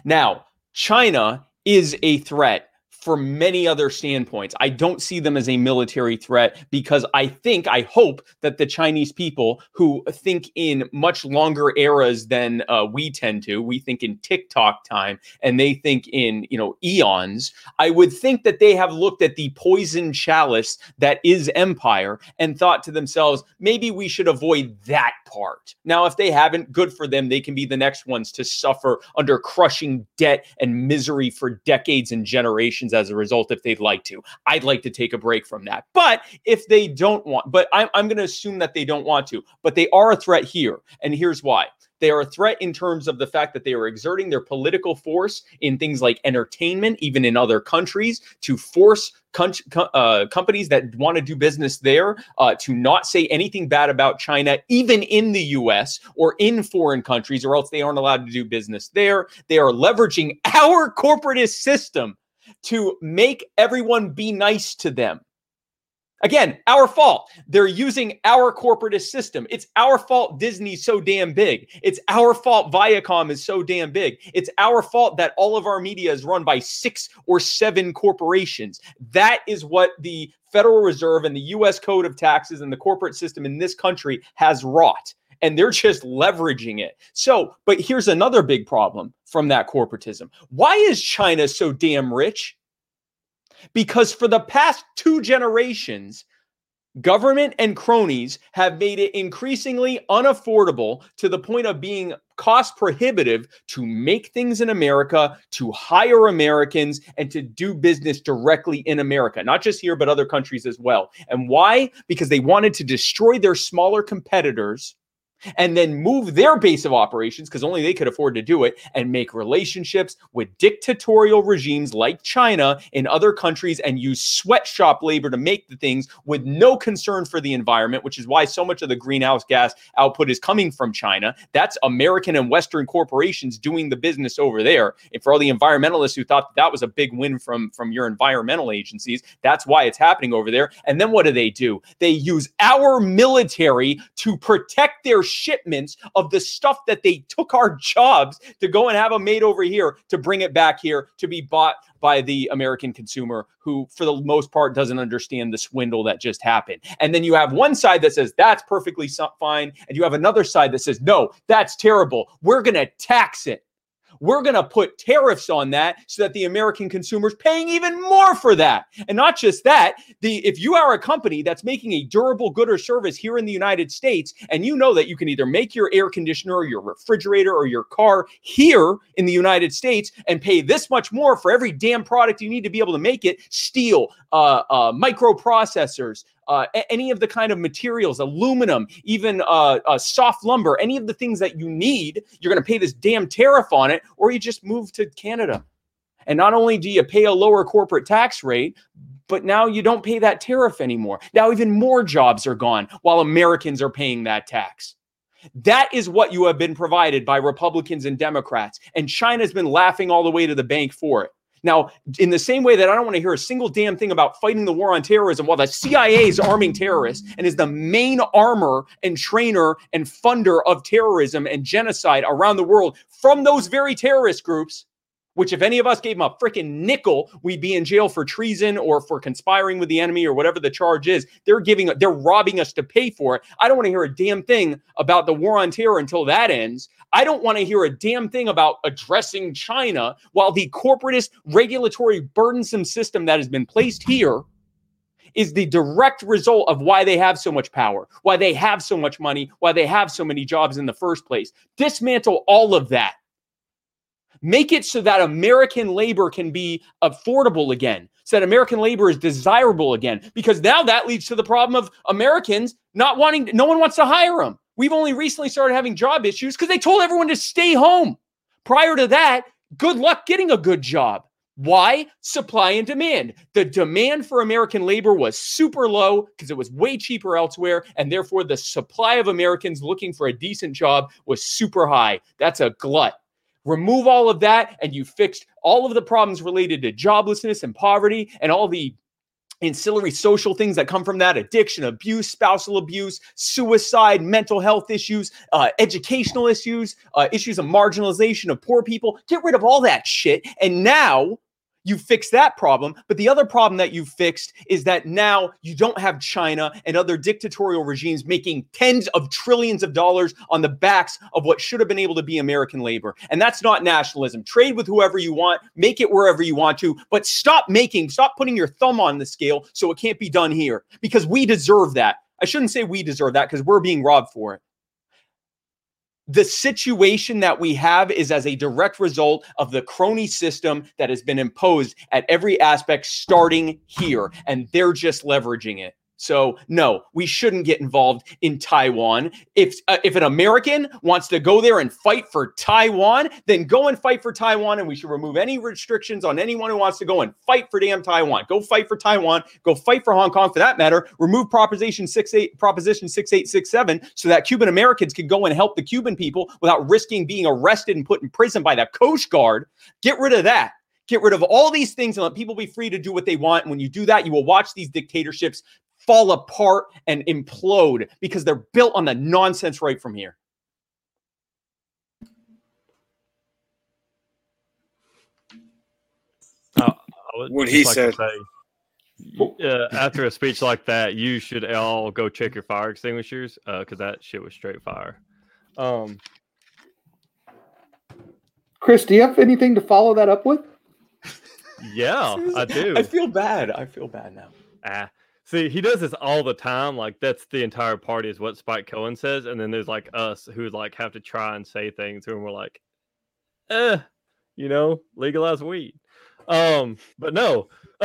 S6: Now, China is a threat for many other standpoints. I don't see them as a military threat because I think, I hope that the Chinese people who think in much longer eras than uh, we tend to, we think in TikTok time and they think in, you know, eons, I would think that they have looked at the poison chalice that is empire and thought to themselves, maybe we should avoid that part. Now, if they haven't, good for them. They can be the next ones to suffer under crushing debt and misery for decades and generations as a result if they'd like to. I'd like to take a break from that. But if they don't want, but I'm, I'm going to assume that they don't want to, but they are a threat here. And here's why. They are a threat in terms of the fact that they are exerting their political force in things like entertainment, even in other countries, to force uh, companies that want to do business there uh, to not say anything bad about China, even in the US or in foreign countries, or else they aren't allowed to do business there. They are leveraging our corporatist system to make everyone be nice to them. Again, our fault. They're using our corporatist system. It's our fault Disney's so damn big. It's our fault Viacom is so damn big. It's our fault that all of our media is run by six or seven corporations. That is what the Federal Reserve and the US Code of Taxes and the corporate system in this country has wrought and they're just leveraging it. So, but here's another big problem from that corporatism. Why is China so damn rich? Because for the past two generations, government and cronies have made it increasingly unaffordable to the point of being cost prohibitive to make things in America, to hire Americans, and to do business directly in America, not just here, but other countries as well. And why? Because they wanted to destroy their smaller competitors and then move their base of operations because only they could afford to do it and make relationships with dictatorial regimes like China in other countries and use sweatshop labor to make the things with no concern for the environment, which is why so much of the greenhouse gas output is coming from China. That's American and Western corporations doing the business over there. And for all the environmentalists who thought that, that was a big win from, from your environmental agencies, that's why it's happening over there. And then what do they do? They use our military to protect their shipments of the stuff that they took our jobs to go and have them made over here to bring it back here to be bought by the American consumer who, for the most part, doesn't understand the swindle that just happened. And then you have one side that says that's perfectly fine. And you have another side that says, no, that's terrible. We're going to tax it. We're going to put tariffs on that so that the American consumer's paying even more for that. And not just that, the if you are a company that's making a durable good or service here in the United States and you know that you can either make your air conditioner or your refrigerator or your car here in the United States and pay this much more for every damn product you need to be able to make it, steel, uh, uh, microprocessors, uh, any of the kind of materials, aluminum, even uh, uh, soft lumber, any of the things that you need, you're going to pay this damn tariff on it, or you just move to Canada. And not only do you pay a lower corporate tax rate, but now you don't pay that tariff anymore. Now, even more jobs are gone while Americans are paying that tax. That is what you have been provided by Republicans and Democrats. And China's been laughing all the way to the bank for it. Now, in the same way that I don't want to hear a single damn thing about fighting the war on terrorism while the CIA is arming terrorists and is the main armor and trainer and funder of terrorism and genocide around the world from those very terrorist groups, which if any of us gave them a freaking nickel, we'd be in jail for treason or for conspiring with the enemy or whatever the charge is. They're giving, they're robbing us to pay for it. I don't want to hear a damn thing about the war on terror until that ends. I don't want to hear a damn thing about addressing China while the corporatist, regulatory, burdensome system that has been placed here is the direct result of why they have so much power, why they have so much money, why they have so many jobs in the first place. Dismantle all of that Make it so that American labor can be affordable again, so that American labor is desirable again, because now that leads to the problem of Americans not wanting, no one wants to hire them. We've only recently started having job issues because they told everyone to stay home. Prior to that, good luck getting a good job. Why? Supply and demand. The demand for American labor was super low because it was way cheaper elsewhere. And therefore, the supply of Americans looking for a decent job was super high. That's a glut. Remove all of that, and you fixed all of the problems related to joblessness and poverty and all the ancillary social things that come from that addiction, abuse, spousal abuse, suicide, mental health issues, uh, educational issues, uh, issues of marginalization of poor people. Get rid of all that shit. And now you fix that problem. But the other problem that you fixed is that now you don't have China and other dictatorial regimes making tens of trillions of dollars on the backs of what should have been able to be American labor. And that's not nationalism. Trade with whoever you want, make it wherever you want to, but stop making, stop putting your thumb on the scale so it can't be done here because we deserve that. I shouldn't say we deserve that because we're being robbed for it the situation that we have is as a direct result of the crony system that has been imposed at every aspect starting here and they're just leveraging it so no, we shouldn't get involved in Taiwan. If uh, if an American wants to go there and fight for Taiwan, then go and fight for Taiwan, and we should remove any restrictions on anyone who wants to go and fight for damn Taiwan. Go fight for Taiwan. Go fight for Hong Kong, for that matter. Remove Proposition six eight Proposition six eight six seven, so that Cuban Americans can go and help the Cuban people without risking being arrested and put in prison by the Coast Guard. Get rid of that. Get rid of all these things and let people be free to do what they want. And when you do that, you will watch these dictatorships fall apart and implode because they're built on the nonsense right from here.
S3: Uh,
S5: what he like said.
S3: Say, uh, after a speech like that, you should all go check your fire extinguishers because uh, that shit was straight fire. Um,
S1: Chris, do you have anything to follow that up with?
S3: Yeah, I do.
S6: I feel bad. I feel bad now.
S3: Ah, See, he does this all the time. Like that's the entire party is what Spike Cohen says, and then there's like us who like have to try and say things, and we're like, eh, you know, legalize weed. Um, but no.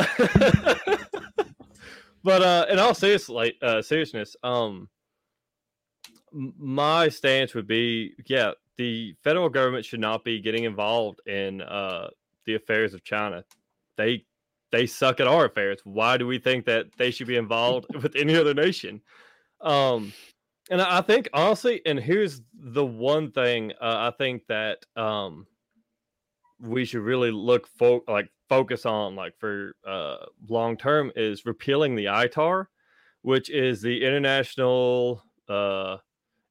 S3: but uh, in all serious, like, uh, seriousness, um, my stance would be, yeah, the federal government should not be getting involved in uh the affairs of China. They they suck at our affairs. Why do we think that they should be involved with any other nation? Um, and I think honestly, and here's the one thing uh, I think that um, we should really look for, like focus on, like for uh, long term, is repealing the ITAR, which is the international uh,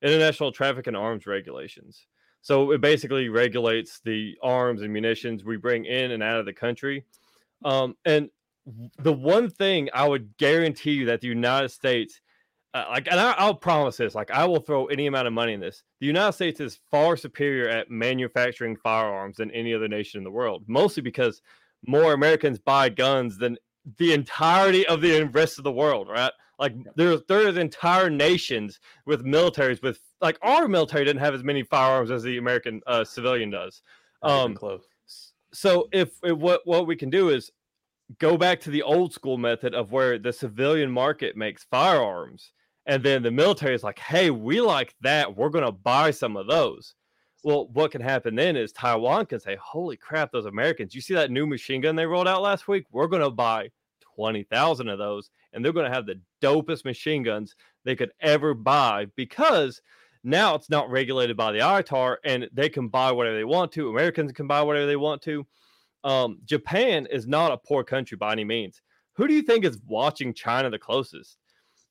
S3: international traffic and arms regulations. So it basically regulates the arms and munitions we bring in and out of the country. Um, and the one thing I would guarantee you that the United States, uh, like, and I, will promise this, like, I will throw any amount of money in this. The United States is far superior at manufacturing firearms than any other nation in the world, mostly because more Americans buy guns than the entirety of the rest of the world, right? Like, there's there's entire nations with militaries with like our military didn't have as many firearms as the American uh, civilian does. Um,
S6: close
S3: so if, if what what we can do is go back to the old school method of where the civilian market makes firearms and then the military is like hey we like that. We're going to buy some of those. Well what can happen then is taiwan can say holy crap those americans. You see that new machine gun they rolled out last week? We're going to buy 20,000 of those and they're going to have the dopest machine guns they could ever buy because now it's not regulated by the ITAR and they can buy whatever they want to. Americans can buy whatever they want to. Um, Japan is not a poor country by any means. Who do you think is watching China the closest?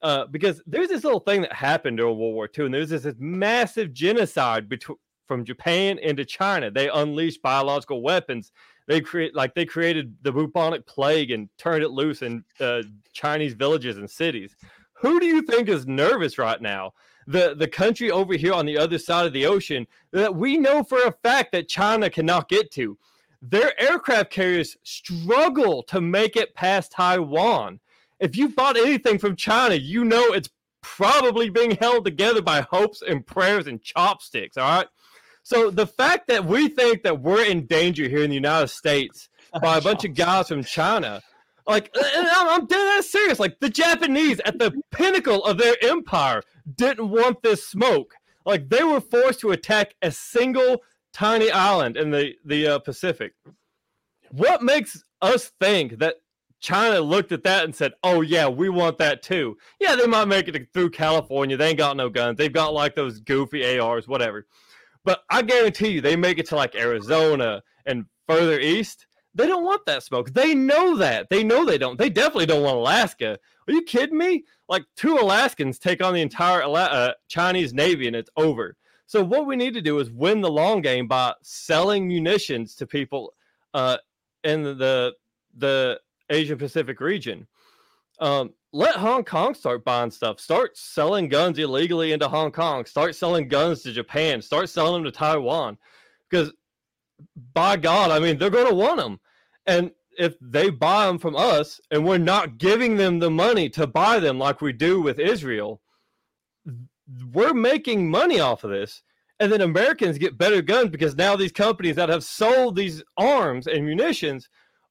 S3: Uh, because there's this little thing that happened during World War II, and there's this, this massive genocide between from Japan into China. They unleashed biological weapons. They create like they created the bubonic plague and turned it loose in uh, Chinese villages and cities. Who do you think is nervous right now? The the country over here on the other side of the ocean that we know for a fact that China cannot get to. Their aircraft carriers struggle to make it past Taiwan. If you bought anything from China, you know it's probably being held together by hopes and prayers and chopsticks. All right. So the fact that we think that we're in danger here in the United States by a bunch of guys from China, like I'm, I'm dead serious. Like the Japanese at the pinnacle of their empire didn't want this smoke. Like they were forced to attack a single tiny island in the the uh, Pacific. What makes us think that China looked at that and said, "Oh yeah, we want that too." Yeah, they might make it through California. They ain't got no guns. They've got like those goofy ARs, whatever. But I guarantee you, they make it to like Arizona and further east. They don't want that smoke. They know that. They know they don't. They definitely don't want Alaska. Are you kidding me? Like two Alaskans take on the entire uh, Chinese Navy and it's over. So what we need to do is win the long game by selling munitions to people uh, in the the Asia Pacific region. Um, let Hong Kong start buying stuff. Start selling guns illegally into Hong Kong. Start selling guns to Japan. Start selling them to Taiwan. Because by God, I mean, they're going to want them. And if they buy them from us and we're not giving them the money to buy them like we do with Israel, we're making money off of this. And then Americans get better guns because now these companies that have sold these arms and munitions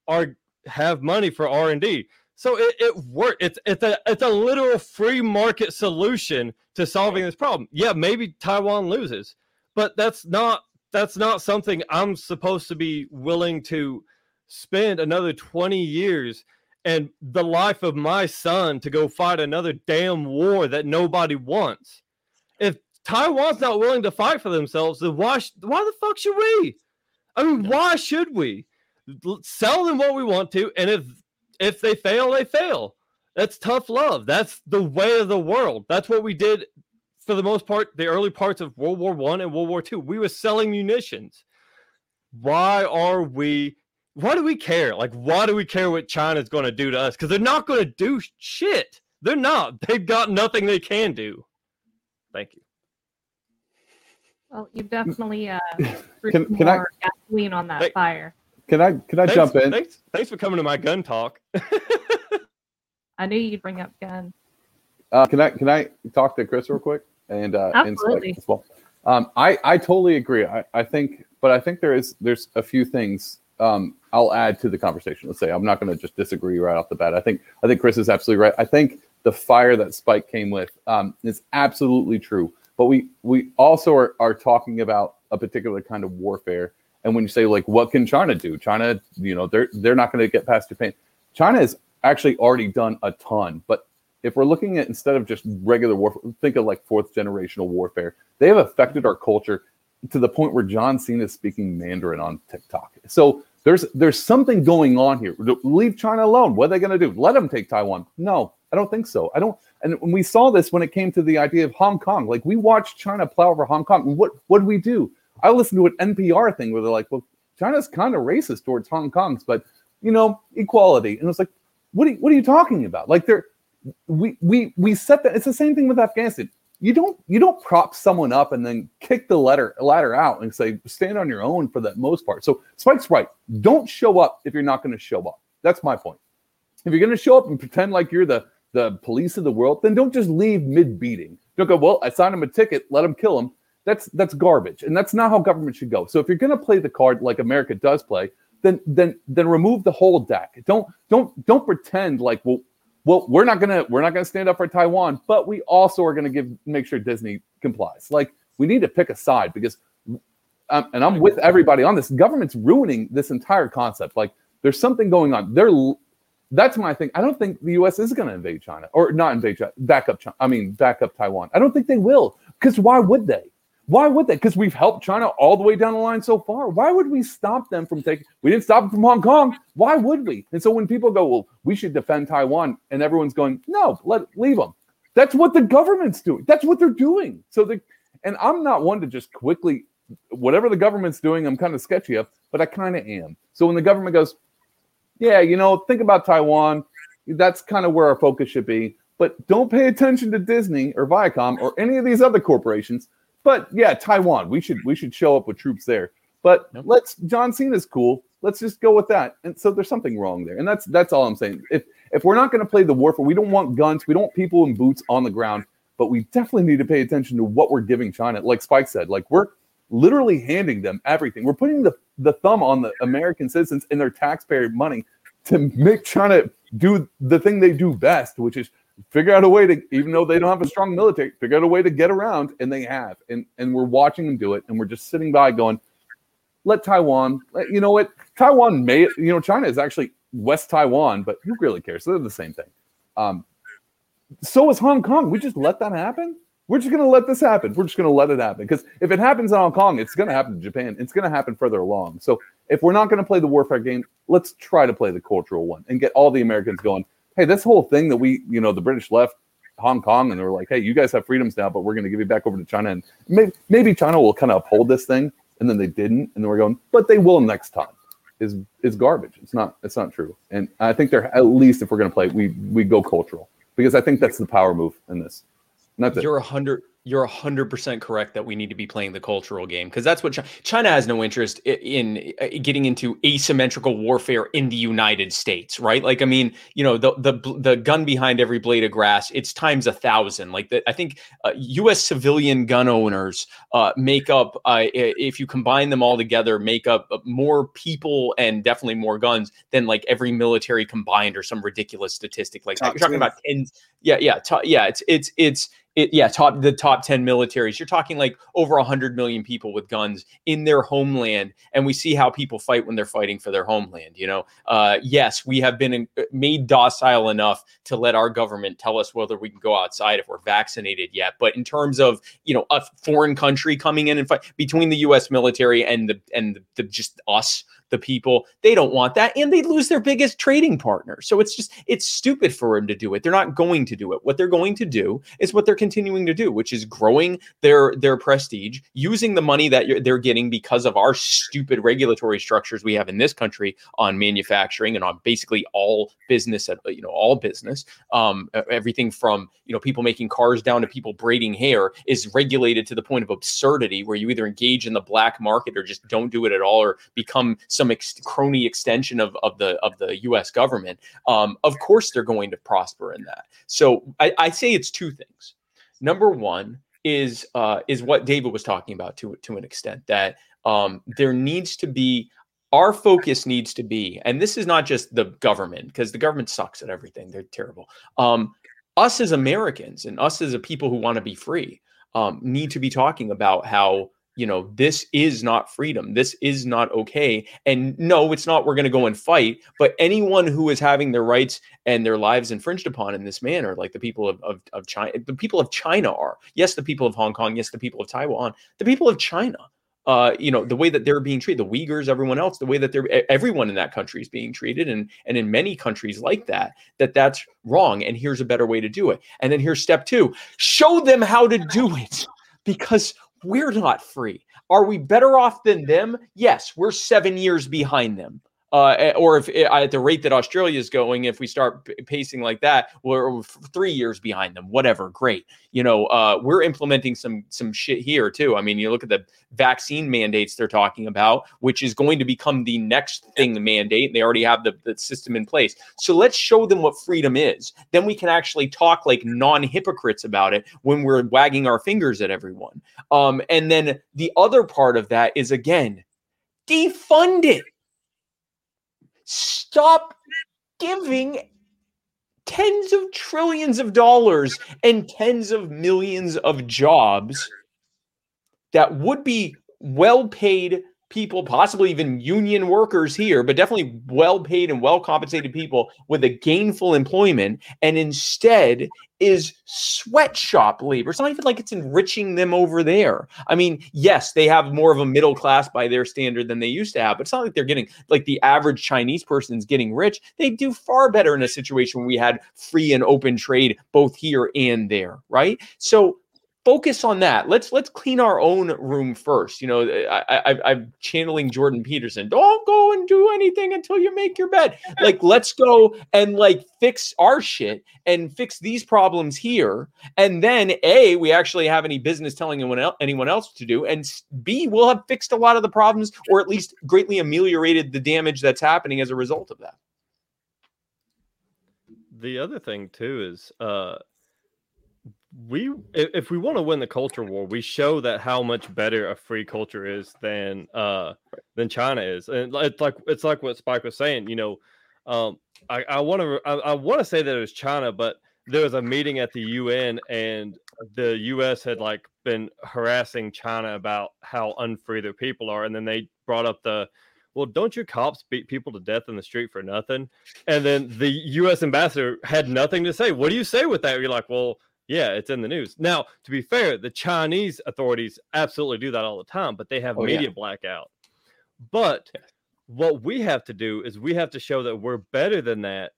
S3: are have money for R and D. So it, it works. It's it's a it's a literal free market solution to solving this problem. Yeah, maybe Taiwan loses, but that's not that's not something I'm supposed to be willing to spend another 20 years and the life of my son to go fight another damn war that nobody wants. If Taiwan's not willing to fight for themselves, then why why the fuck should we? I mean, why should we? Sell them what we want to, and if if they fail, they fail. That's tough love. That's the way of the world. That's what we did for the most part, the early parts of World War One and World War Two. We were selling munitions. Why are we? Why do we care? Like, why do we care what China's going to do to us? Because they're not going to do shit. They're not. They've got nothing they can do. Thank you.
S2: Well, you definitely uh,
S4: can, can I,
S2: gasoline on that fire.
S4: Can I can I
S3: thanks,
S4: jump in?
S3: Thanks, thanks for coming to my gun talk.
S2: I knew you'd bring up gun.
S4: Uh, can I can I talk to Chris real quick and uh,
S2: Absolutely.
S4: and as well? Um, I I totally agree. I, I think, but I think there is there's a few things um, I'll add to the conversation. Let's say I'm not going to just disagree right off the bat. I think I think Chris is absolutely right. I think the fire that Spike came with um, is absolutely true. But we we also are, are talking about a particular kind of warfare and when you say like, what can China do? China, you know, they're they're not going to get past Japan. China has actually already done a ton, but if we're looking at instead of just regular warfare, think of like fourth generational warfare. They have affected our culture to the point where John Cena is speaking Mandarin on TikTok. So there's there's something going on here. Leave China alone. What are they going to do? Let them take Taiwan? No, I don't think so. I don't. And we saw this when it came to the idea of Hong Kong. Like we watched China plow over Hong Kong. What what did we do? I listened to an NPR thing where they're like, well, China's kind of racist towards Hong Kong's, but you know, equality. And it's like, what are what are you talking about? Like they're we we we set that it's the same thing with Afghanistan. You don't you don't prop someone up and then kick the ladder ladder out and say stand on your own for the most part. So Spike's right. Don't show up if you're not going to show up. That's my point. If you're going to show up and pretend like you're the the police of the world, then don't just leave mid beating. Don't go, well, I signed him a ticket, let him kill him. That's that's garbage, and that's not how government should go. So if you're going to play the card like America does play, then then then remove the whole deck. Don't don't don't pretend like well well we're not gonna we're not gonna stand up for Taiwan, but we also are gonna give make sure Disney complies. Like we need to pick a side because um, and I'm with everybody on this. Government's ruining this entire concept. Like there's something going on. They're that's my thing. I don't think the U.S. is going to invade China or not invade China, back up China. I mean, back up Taiwan. I don't think they will because why would they? Why would they? Because we've helped China all the way down the line so far. Why would we stop them from taking? We didn't stop them from Hong Kong. Why would we? And so when people go, well, we should defend Taiwan, and everyone's going, no, let leave them. That's what the government's doing. That's what they're doing. So the, and I'm not one to just quickly, whatever the government's doing, I'm kind of sketchy of, but I kind of am. So when the government goes, yeah, you know, think about Taiwan. That's kind of where our focus should be. But don't pay attention to Disney or Viacom or any of these other corporations but yeah, Taiwan, we should we should show up with troops there. But let's John Cena's cool. Let's just go with that. And so there's something wrong there. And that's that's all I'm saying. If if we're not going to play the warfare, we don't want guns, we don't want people in boots on the ground, but we definitely need to pay attention to what we're giving China. Like Spike said, like we're literally handing them everything. We're putting the, the thumb on the American citizens and their taxpayer money to make China do the thing they do best, which is figure out a way to, even though they don't have a strong military, figure out a way to get around, and they have. And and we're watching them do it, and we're just sitting by going, let Taiwan, let, you know what? Taiwan may, you know, China is actually West Taiwan, but who really cares? They're the same thing. Um, so is Hong Kong. We just let that happen. We're just going to let this happen. We're just going to let it happen because if it happens in Hong Kong, it's going to happen in Japan. It's going to happen further along. So if we're not going to play the warfare game, let's try to play the cultural one and get all the Americans going hey, this whole thing that we, you know, the British left Hong Kong and they were like, hey, you guys have freedoms now, but we're going to give you back over to China. And maybe, maybe China will kind of uphold this thing. And then they didn't. And then we're going, but they will next time. Is is garbage. It's not. It's not true. And I think they're at least if we're going to play, we we go cultural because I think that's the power move in this.
S6: Not that you're a hundred you're 100% correct that we need to be playing the cultural game because that's what China, China has no interest in, in, uh, getting into asymmetrical warfare in the United States, right? Like, I mean, you know, the the the gun behind every blade of grass, it's times a thousand. Like, the, I think uh, U.S. civilian gun owners uh, make up, uh, if you combine them all together, make up uh, more people and definitely more guns than like every military combined or some ridiculous statistic like that. You're talking about tens. Yeah, yeah, t- yeah. It's it's it's it, yeah, top the top 10 militaries. You're talking like over 100 million people with guns in their homeland. And we see how people fight when they're fighting for their homeland. You know, uh, yes, we have been in, uh, made docile enough to let our government tell us whether we can go outside if we're vaccinated yet. But in terms of, you know, a foreign country coming in and fight between the U.S. military and the, and the, the just us, the people. They don't want that. And they lose their biggest trading partner. So it's just, it's stupid for them to do it. They're not going to do it. What they're going to do is what they're continuing to do, which is growing their their prestige, using the money that they're getting because of our stupid regulatory structures we have in this country on manufacturing and on basically all business, at, you know, all business. Um, everything from, you know, people making cars down to people braiding hair is regulated to the point of absurdity where you either engage in the black market or just don't do it at all or become some ex- crony extension of, of the of the U.S. government, um, of course they're going to prosper in that. So I, I say it's two things. Number one is uh, is what David was talking about to to an extent that um, there needs to be our focus needs to be, and this is not just the government because the government sucks at everything; they're terrible. Um, us as Americans and us as a people who want to be free um, need to be talking about how you know, this is not freedom. This is not okay. And no, it's not we're going to go and fight, but anyone who is having their rights and their lives infringed upon in this manner, like the people of, of, of China, the people of China are. Yes, the people of Hong Kong. Yes, the people of Taiwan. The people of China. Uh, you know, the way that they're being treated, the Uyghurs, everyone else, the way that they're everyone in that country is being treated, and and in many countries like that, that that's wrong. And here's a better way to do it. And then here's step two: show them how to do it, because we're not free. Are we better off than them? Yes, we're seven years behind them uh, eh, or if eh, at the rate that Australia is going, if we start pacing like that, we're three years behind them. Whatever, great. You know, uh, we're implementing some some shit here too. I mean, you look at the vaccine mandates they're talking about, which is going to become the next thing mandate. They already have the, the system in place. So let's show them what freedom is. Then we can actually talk like non hypocrites about it when we're wagging our fingers at everyone. Um, and then the other part of that is again, defund it stop giving tens of trillions of dollars and tens of millions of jobs that would be well paid people, possibly even union workers here, but definitely well paid and well compensated people with a gainful employment, and instead is sweatshop labor. It's not even like it's enriching them over there. I mean, yes, they have more of a middle class by their standard than they used to have, but it's not like they're getting like the average Chinese person's getting rich. They do far better in a situation where we had free and open trade both here and there, right? So focus on that. Let's let's clean our own room first. You know, I, I I'm channeling Jordan Peterson. Don't go and do anything until you make your bed. Like, let's go and like fix our shit and fix these problems here. And then a we actually have any business telling anyone else anyone else to do, and b we'll have fixed a lot of the problems or at least greatly ameliorated the damage that's happening as a result of that.
S3: The other thing too is uh we if we want to win the culture war, we show that how much better a free culture is than uh than China is, and it's like it's like what Spike was saying. You know, um, I I want to I, want to say that it was China, but there was a meeting at the UN, and the U.S. had like been harassing China about how unfree their people are, and then they brought up the well, don't your cops beat people to death in the street for nothing? And then the U.S. ambassador had nothing to say. What do you say with that? You're like, well, yeah, it's in the news. Now, to be fair, the Chinese authorities absolutely do that all the time, but they have oh, media yeah. blackout. But what we have to do is we have to show that we're better than that.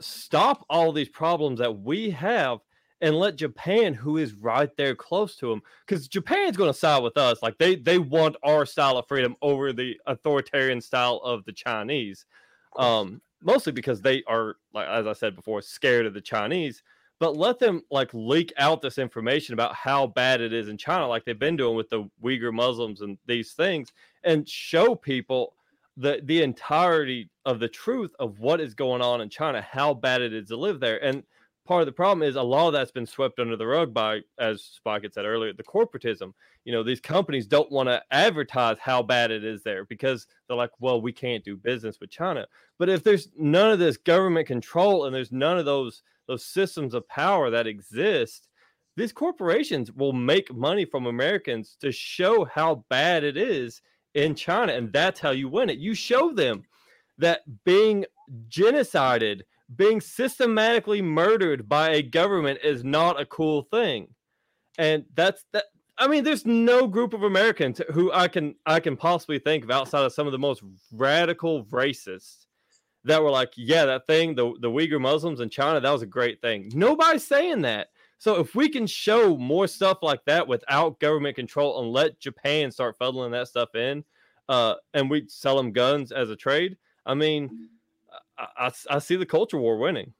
S3: Stop all these problems that we have and let Japan, who is right there close to them, because Japan's going to side with us. Like they they want our style of freedom over the authoritarian style of the Chinese. Um, mostly because they are, like as I said before, scared of the Chinese but let them like leak out this information about how bad it is in China, like they've been doing with the Uyghur Muslims and these things, and show people the the entirety of the truth of what is going on in China, how bad it is to live there. And part of the problem is a lot of that's been swept under the rug by, as Spike had said earlier, the corporatism. You know, these companies don't want to advertise how bad it is there because they're like, well, we can't do business with China. But if there's none of this government control and there's none of those those systems of power that exist, these corporations will make money from Americans to show how bad it is in China. And that's how you win it. You show them that being genocided, being systematically murdered by a government is not a cool thing. And that's that. I mean, there's no group of Americans who I can I can possibly think of outside of some of the most radical racists that were like, yeah, that thing, the, the Uyghur Muslims in China, that was a great thing. Nobody's saying that. So if we can show more stuff like that without government control and let Japan start fuddling that stuff in, uh, and we sell them guns as a trade, I mean, I, I, I see the culture war winning.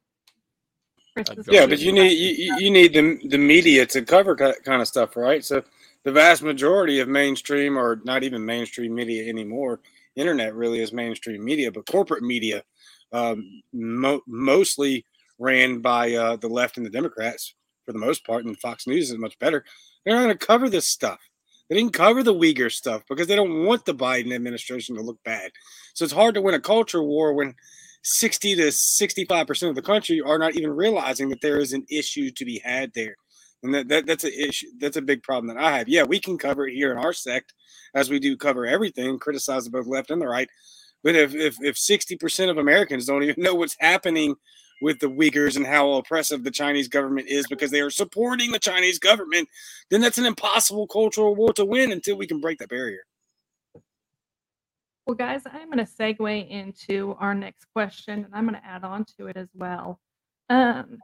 S5: Yeah, but you need you, you need the the media to cover kind of stuff, right? So the vast majority of mainstream or not even mainstream media anymore, internet really is mainstream media, but corporate media um, mo- mostly ran by uh, the left and the Democrats for the most part, and Fox News is much better. They're not going to cover this stuff. They didn't cover the Uyghur stuff because they don't want the Biden administration to look bad. So it's hard to win a culture war when 60 to 65% of the country are not even realizing that there is an issue to be had there. And that, that that's a issue. That's a big problem that I have. Yeah, we can cover it here in our sect as we do cover everything, criticize both left and the right. But if if if 60% of Americans don't even know what's happening with the Uyghurs and how oppressive the Chinese government is because they are supporting the Chinese government, then that's an impossible cultural war to win until we can break that barrier.
S2: Well, guys, I'm going to segue into our next question and I'm going to add on to it as well. Um,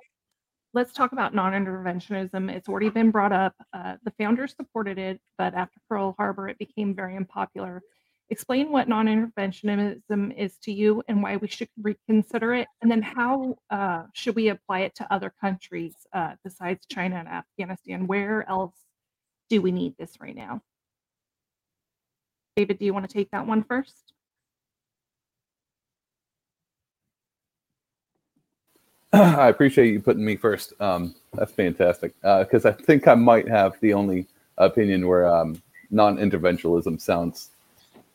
S2: let's talk about non interventionism. It's already been brought up. Uh, the founders supported it, but after Pearl Harbor, it became very unpopular. Explain what non interventionism is to you and why we should reconsider it. And then how uh, should we apply it to other countries uh, besides China and Afghanistan? Where else do we need this right now? David, do you want to take that one first?
S4: I appreciate you putting me first. Um, that's fantastic because uh, I think I might have the only opinion where um, non-interventionalism sounds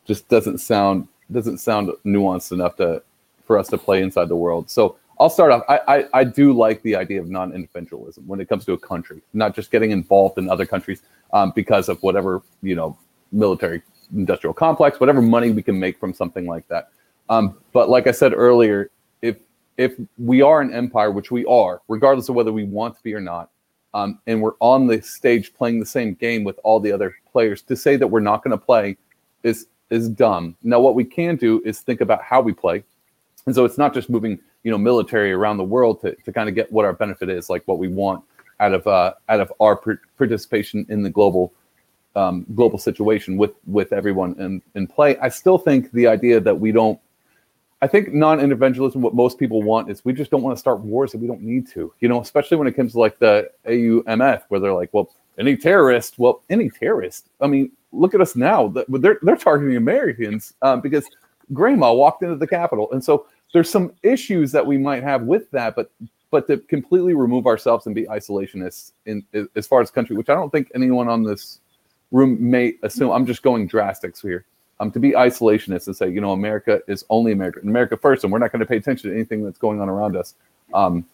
S4: just doesn't sound doesn't sound nuanced enough to for us to play inside the world. So I'll start off. I, I, I do like the idea of non-interventionism when it comes to a country, not just getting involved in other countries um, because of whatever you know military industrial complex, whatever money we can make from something like that. Um, but like I said earlier, if we are an empire, which we are, regardless of whether we want to be or not, um, and we're on the stage playing the same game with all the other players, to say that we're not going to play is is dumb. Now, what we can do is think about how we play, and so it's not just moving, you know, military around the world to, to kind of get what our benefit is, like what we want out of uh, out of our participation in the global um, global situation with with everyone in, in play. I still think the idea that we don't I think non-interventionism, what most people want is we just don't want to start wars that we don't need to. You know, especially when it comes to like the AUMF, where they're like, well, any terrorist, well, any terrorist. I mean, look at us now. They're they're targeting Americans um, because Grandma walked into the Capitol, and so there's some issues that we might have with that. But but to completely remove ourselves and be isolationists in as far as country, which I don't think anyone on this room may assume. I'm just going drastics here um, to be isolationist and say, you know, America is only America, America first, and we're not going to pay attention to anything that's going on around us, um,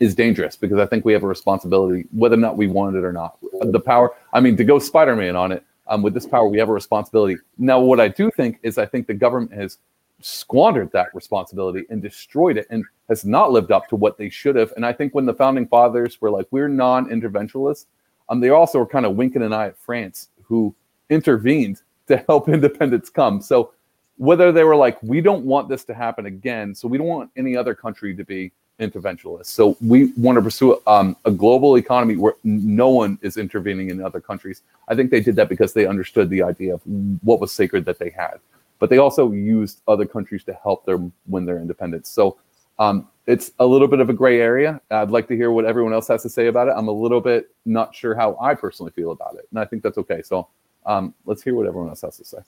S4: is dangerous because I think we have a responsibility, whether or not we want it or not. The power, I mean, to go Spider Man on it, um, with this power, we have a responsibility. Now, what I do think is, I think the government has squandered that responsibility and destroyed it and has not lived up to what they should have. And I think when the founding fathers were like, we're non interventionists, um, they also were kind of winking an eye at France, who intervened to help independence come. So whether they were like, we don't want this to happen again, so we don't want any other country to be interventionist. So we want to pursue um, a global economy where no one is intervening in other countries. I think they did that because they understood the idea of what was sacred that they had, but they also used other countries to help them win their independence. So um, it's a little bit of a gray area. I'd like to hear what everyone else has to say about it. I'm a little bit not sure how I personally feel about it, and I think that's okay. So um, let's hear what everyone else has to say.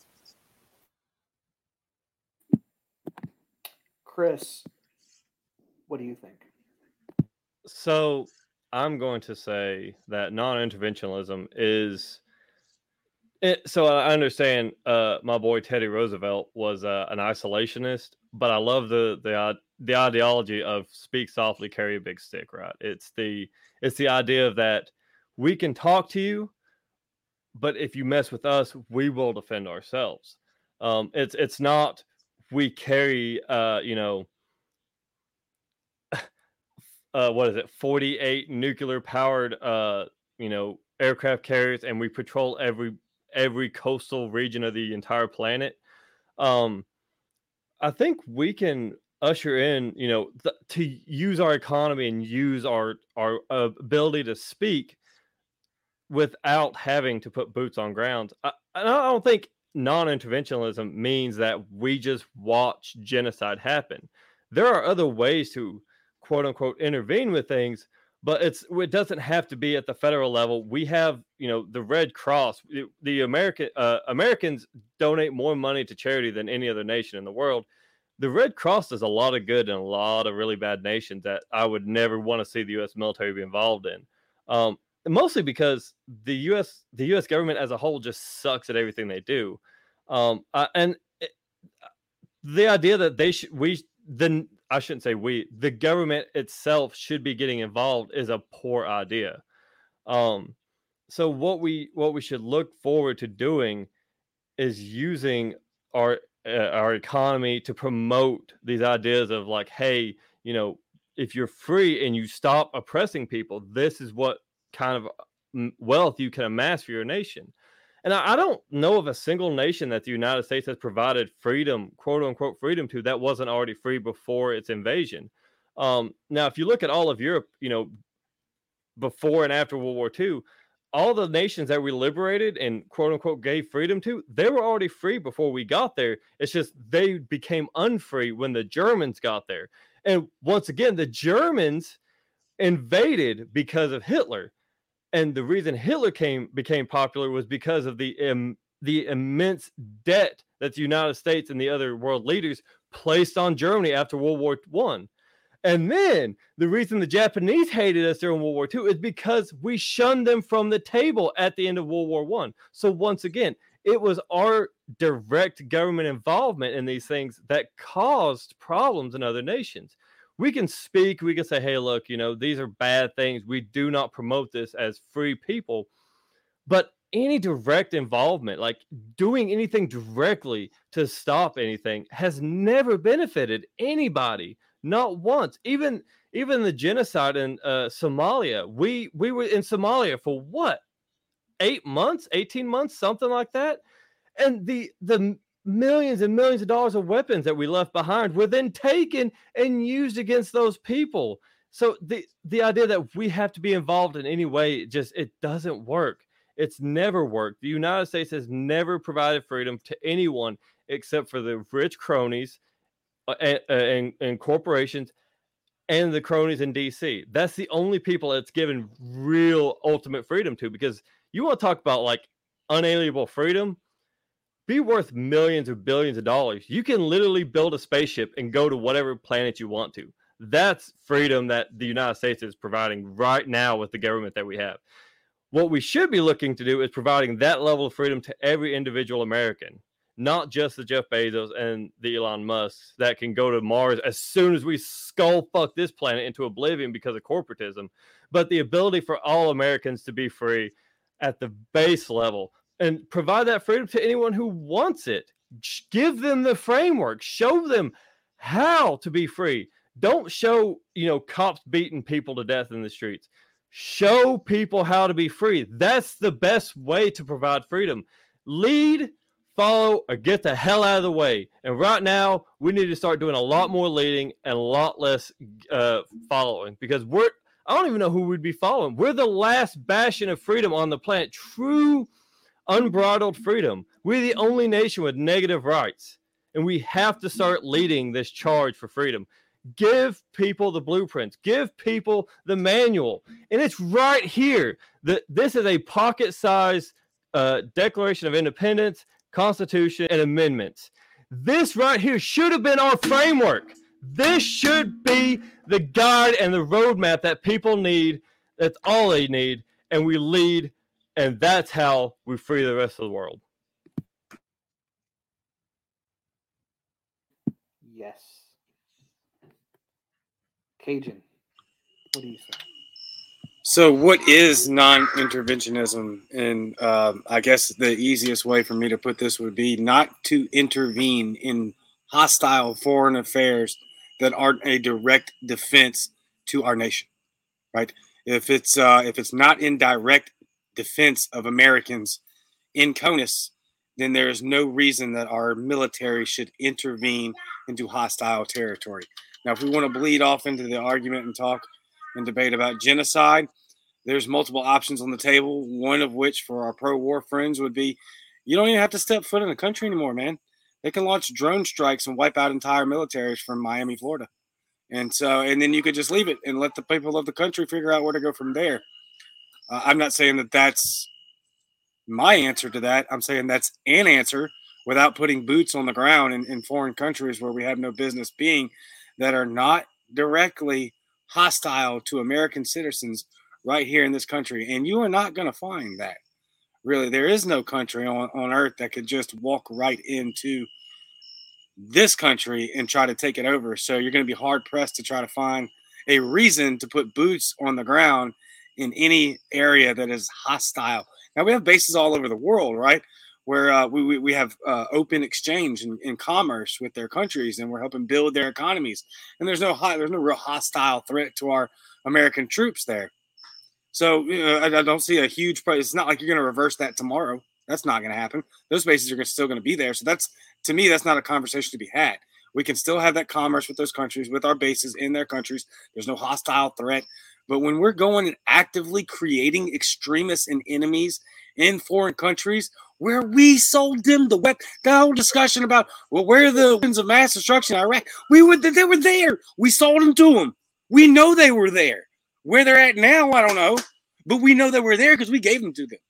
S1: Chris, what do you think?
S3: So I'm going to say that non-interventionism is. It, so I understand uh, my boy Teddy Roosevelt was uh, an isolationist, but I love the the the ideology of speak softly, carry a big stick. Right? It's the it's the idea of that we can talk to you, but if you mess with us, we will defend ourselves. Um, it's it's not we carry uh, you know uh, what is it 48 nuclear powered uh, you know aircraft carriers and we patrol every every coastal region of the entire planet. Um, I think we can usher in you know th- to use our economy and use our our ability to speak without having to put boots on ground. I, I don't think non-interventionism means that we just watch genocide happen. There are other ways to quote unquote intervene with things, but it's it doesn't have to be at the federal level. We have, you know, the Red Cross. The American uh, Americans donate more money to charity than any other nation in the world. The Red Cross does a lot of good in a lot of really bad nations that I would never want to see the U.S. military be involved in. Um, mostly because the U.S. the U.S. government as a whole just sucks at everything they do, um, uh, and it, uh, the idea that they should we then I shouldn't say we the government itself should be getting involved is a poor idea. Um, so what we what we should look forward to doing is using our uh, our economy to promote these ideas of like, hey, you know, if you're free and you stop oppressing people, this is what kind of uh, wealth you can amass for your nation. And I, I, don't know of a single nation that the United States has provided freedom, quote unquote, freedom to that wasn't already free before its invasion. Um, now, if you look at all of Europe, you know, before and after World War II, all the nations that we liberated and quote unquote gave freedom to, they were already free before we got there. It's just they became unfree when the Germans got there. And once again, the Germans invaded because of Hitler and the reason Hitler came became popular was because of the the immense debt that the United States and the other world leaders placed on Germany after World War One. And then the reason the Japanese hated us during World War II is because we shunned them from the table at the end of World War One. So once again, it was our direct government involvement in these things that caused problems in other nations. We can speak, we can say, hey, look, you know, these are bad things. We do not promote this as free people. But any direct involvement, like doing anything directly to stop anything, has never benefited anybody, not once. Even even the genocide in uh, Somalia, we we were in Somalia for what eight months, eighteen months, something like that, and the the millions and millions of dollars of weapons that we left behind were then taken and used against those people. So the the idea that we have to be involved in any way just it doesn't work. It's never worked. The United States has never provided freedom to anyone except for the rich cronies uh, and, and, and corporations and the cronies in DC. That's the only people that's given real ultimate freedom to because you want to talk about like unalienable freedom be worth millions or billions of dollars. You can literally build a spaceship and go to whatever planet you want to. That's freedom that the United States is providing right now with the government that we have. What we should be looking to do is providing that level of freedom to every individual American, not just the Jeff Bezos and the Elon Musk that can go to Mars as soon as we skull fuck this planet into oblivion because of corporatism, but the ability for all Americans to be free at the base level and provide that freedom to anyone who wants it. Give them the framework, show them how to be free. Don't show, you know, cops beating people to death in the streets show people how to be free. That's the best way to provide freedom. Lead, follow, or get the hell out of the way. And right now, we need to start doing a lot more leading and a lot less uh, following because we're, I don't even know who we'd be following. We're the last bastion of freedom on the planet. True, unbridled freedom. We're the only nation with negative rights. And we have to start leading this charge for freedom. Give people the blueprints, give people the manual. And it's right here. that this is a pocket sized uh, Declaration of Independence, Constitution, and amendments. This right here should have been our framework. This should be the guide and the roadmap that people need. That's all they need. And we lead, and that's how we free the rest of the world.
S1: Yes. Cajun, what do you say?
S5: So, what is non-interventionism? And uh, I guess the easiest way for me to put this would be not to intervene in hostile foreign affairs that aren't a direct defense to our nation, right? If it's uh, if it's not in direct defense of Americans in CONUS, then there is no reason that our military should intervene into hostile territory. Now, if we want to bleed off into the argument and talk and debate about genocide, there's multiple options on the table. One of which, for our pro-war friends, would be you don't even have to step foot in the country anymore, man. They can launch drone strikes and wipe out entire militaries from Miami, Florida, and so and then you could just leave it and let the people of the country figure out where to go from there. Uh, I'm not saying that that's my answer to that. I'm saying that's an answer without putting boots on the ground in, in foreign countries where we have no business being that are not directly hostile to American citizens right here in this country. And you are not going to find that. Really, there is no country on, on earth that could just walk right into this country and try to take it over. So you're going to be hard pressed to try to find a reason to put boots on the ground in any area that is hostile. Now we have bases all over the world, right? where uh, we, we have uh, open exchange and, commerce with their countries, and we're helping build their economies. And there's no there's no real hostile threat to our American troops there. So you know, I, I, don't see a huge. It's not like you're going to reverse that tomorrow. That's not going to happen. Those bases are still going to be there. So that's to me, that's not a conversation to be had. We can still have that commerce with those countries, with our bases in their countries. There's no hostile threat. But when we're going and actively creating extremists and enemies in foreign countries, where we sold them the weapon. The whole discussion about well, where are the weapons of mass destruction in Iraq? We were they were there. We sold them to them. We know they were there. Where they're at now, I don't know, but we know they were there because we gave them to them.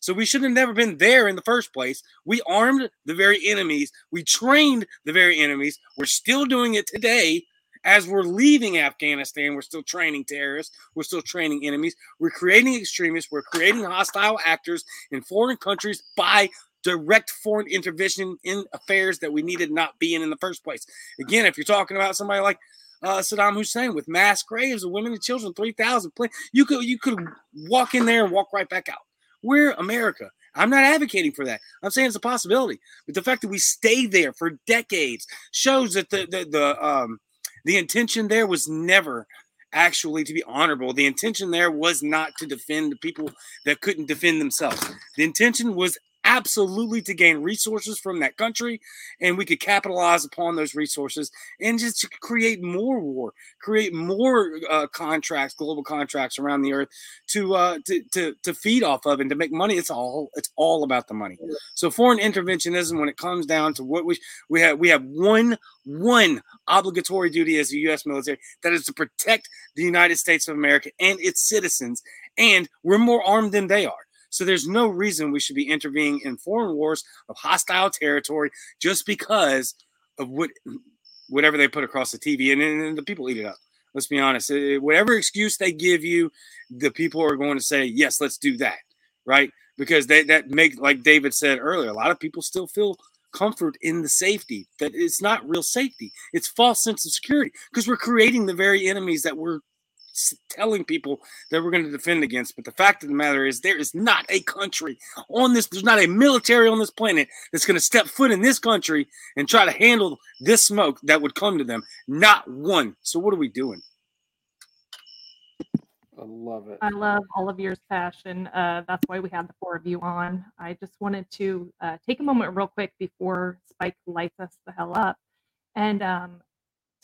S5: So we should have never been there in the first place. We armed the very enemies. We trained the very enemies. We're still doing it today as we're leaving Afghanistan, we're still training terrorists, we're still training enemies, we're creating extremists, we're creating hostile actors in foreign countries by direct foreign intervention in affairs that we needed not be in in the first place. Again, if you're talking about somebody like uh, Saddam Hussein with mass graves of women and children, three thousand, you could you could walk in there and walk right back out. We're America. I'm not advocating for that. I'm saying it's a possibility. But the fact that we stayed there for decades shows that the the, the um the intention there was never actually to be honorable. The intention there was not to defend the people that couldn't defend themselves. The intention was absolutely to gain resources from that country and we could capitalize upon those resources and just to create more war create more uh, contracts global contracts around the earth to, uh, to to to feed off of and to make money. It's all it's all about the money. So foreign interventionism when it comes down to what we we have we have one one obligatory duty as the US military that is to protect the United States of America and its citizens and we're more armed than they are so there's no reason we should be intervening in foreign wars of hostile territory just because of what whatever they put across the TV and, and the people eat it up. Let's be honest. Eh, eh, whatever excuse they give you, the people are going to say, yes, let's do that. Right. Because they that make like David said earlier, a lot of people still feel comfort in the safety that it's not real safety. It's false sense of security because we're creating the very enemies that we're telling people that we're going to defend against. But the fact of the matter is, there is not a country on this, there's not a military on this planet that's going to step foot in this country and try to handle this smoke that would come to them. Not one. So, what are we doing?
S1: I love it.
S2: I love all of yours passion. Uh, that's why we had the four of you on. I just wanted to uh, take a moment real quick before Spike lights us the hell up and um,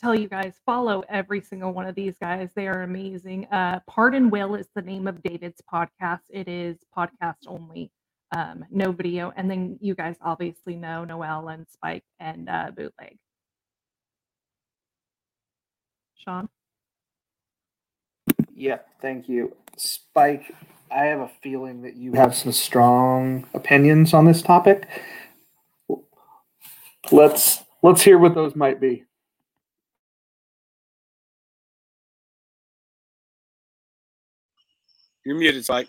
S2: tell you guys follow every single one of these guys. They are amazing. Uh, Pardon Will is the name of David's podcast. It is podcast only, um, no video. And then you guys obviously know Noel and Spike and uh, Bootleg. Sean?
S1: Yeah, thank you. Spike, I have a feeling that you have some strong opinions on this topic. Let's let's hear what those might be.
S5: You're muted, Spike.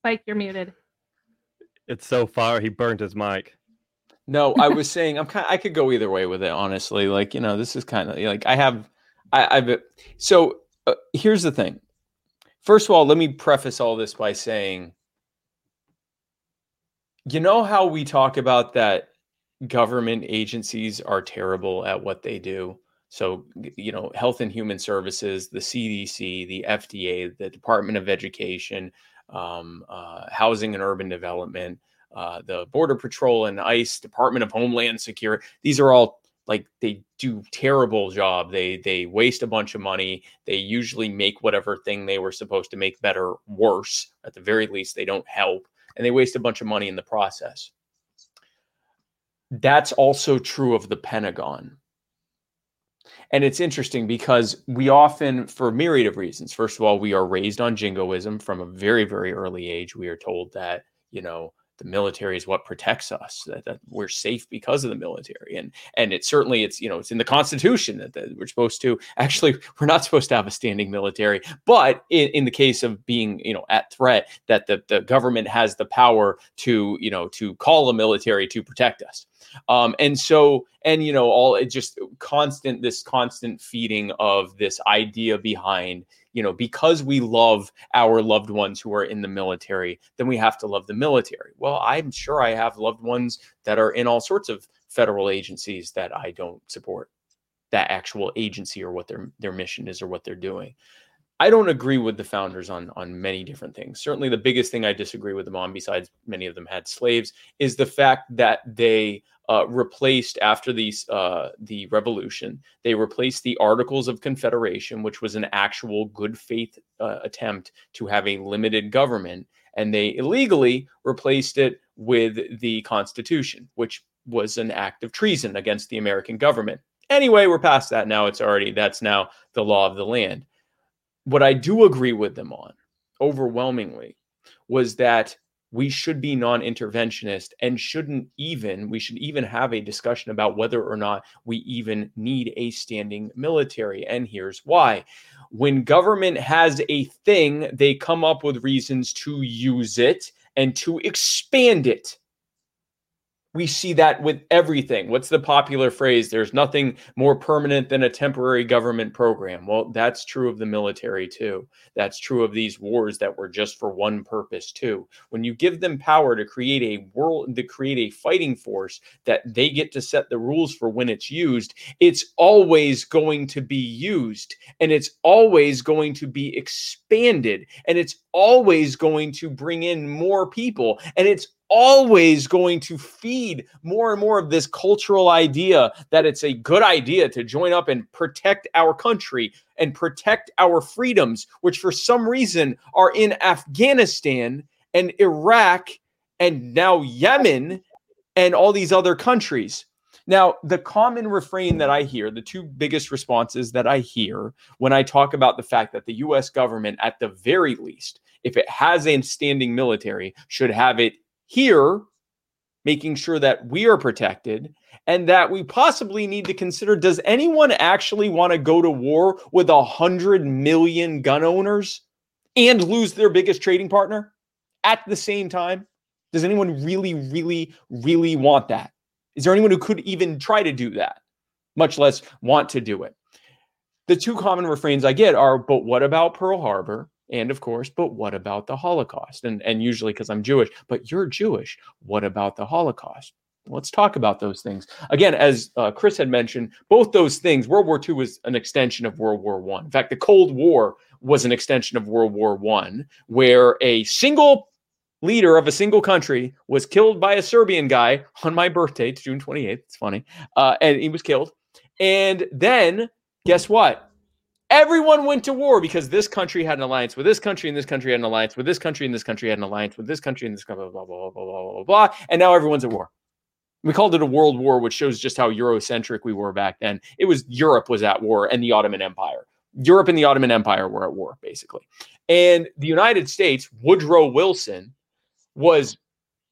S2: Spike, you're muted.
S3: It's so far he burned his mic.
S6: No, I was saying I'm kind. I could go either way with it, honestly. Like you know, this is kind of like I have. I, I've so uh, here's the thing. First of all, let me preface all this by saying, you know how we talk about that government agencies are terrible at what they do. So, you know, Health and Human Services, the CDC, the FDA, the Department of Education, um, uh, Housing and Urban Development, uh, the Border Patrol and ICE, Department of Homeland Security. These are all like they do terrible job. They they waste a bunch of money. They usually make whatever thing they were supposed to make better worse. At the very least, they don't help, and they waste a bunch of money in the process. That's also true of the Pentagon. And it's interesting because we often, for a myriad of reasons, first of all, we are raised on jingoism from a very, very early age. We are told that, you know, the military is what protects us that, that, we're safe because of the military. And and it certainly it's you know it's in the constitution that, that, we're supposed to actually we're not supposed to have a standing military. But in, in the case of being you know at threat that the, the government has the power to you know to call a military to protect us. Um, and so, and you know, all it just constant, this constant feeding of this idea behind, you know, because we love our loved ones who are in the military, then we have to love the military. Well, I'm sure I have loved ones that are in all sorts of federal agencies that I don't support that actual agency or what their their mission is or what they're doing. I don't agree with the founders on on many different things. Certainly, the biggest thing I disagree with them on, besides many of them had slaves, is the fact that they uh, replaced after the uh, the revolution. They replaced the Articles of Confederation, which was an actual good faith uh, attempt to have a limited government, and they illegally replaced it with the Constitution, which was an act of treason against the American government. Anyway, we're past that now. It's already that's now the law of the land what I do agree with them on overwhelmingly was that we should be non-interventionist and shouldn't even we should even have a discussion about whether or not we even need a standing military and here's why when government has a thing they come up with reasons to use it and to expand it. We see that with everything. What's the popular phrase? There's nothing more permanent than a temporary government program. Well, that's true of the military too. That's true of these wars that were just for one purpose too. When you give them power to create a world, to create a fighting force that they get to set the rules for when it's used, it's always going to be used and it's always going to be expanded and it's always going to bring in more people and it's always going to feed more and more of this cultural idea that it's a good idea to join up and protect our country and protect our freedoms, which for some reason are in Afghanistan and Iraq and now Yemen and all these other countries. Now, the common refrain that I hear, the two biggest responses that I hear when I talk about the fact that the US government, at the very least, if it has a standing military, should have it here, making sure that we are protected and that we possibly need to consider does anyone actually want to go to war with a hundred million gun owners and lose their biggest trading partner at the same time? Does anyone really, really, really want that? Is there anyone who could even try to do that, much less want to do it? The two common refrains I get are, but what about Pearl Harbor? And of course but what about the holocaust? And and usually because i'm jewish but you're jewish. What about the holocaust? Let's talk about those things. Again as uh, chris had mentioned both those things world war ii was an extension of world war one. In fact the cold war was an extension of world war one where a single leader of a single country was killed by a serbian guy on my birthday june 28th it's funny uh, and he was killed. And then guess what Everyone went to war because this country had an alliance with this country, and this country had an alliance with this country, and this country had an alliance with this country, and this country, blah, blah, blah, blah, blah, blah, blah. And now everyone's at war. We called it a world war, which shows just how Eurocentric we were back then. It was Europe was at war and the Ottoman Empire. Europe and the Ottoman Empire were at war, basically. And the United States, Woodrow Wilson, was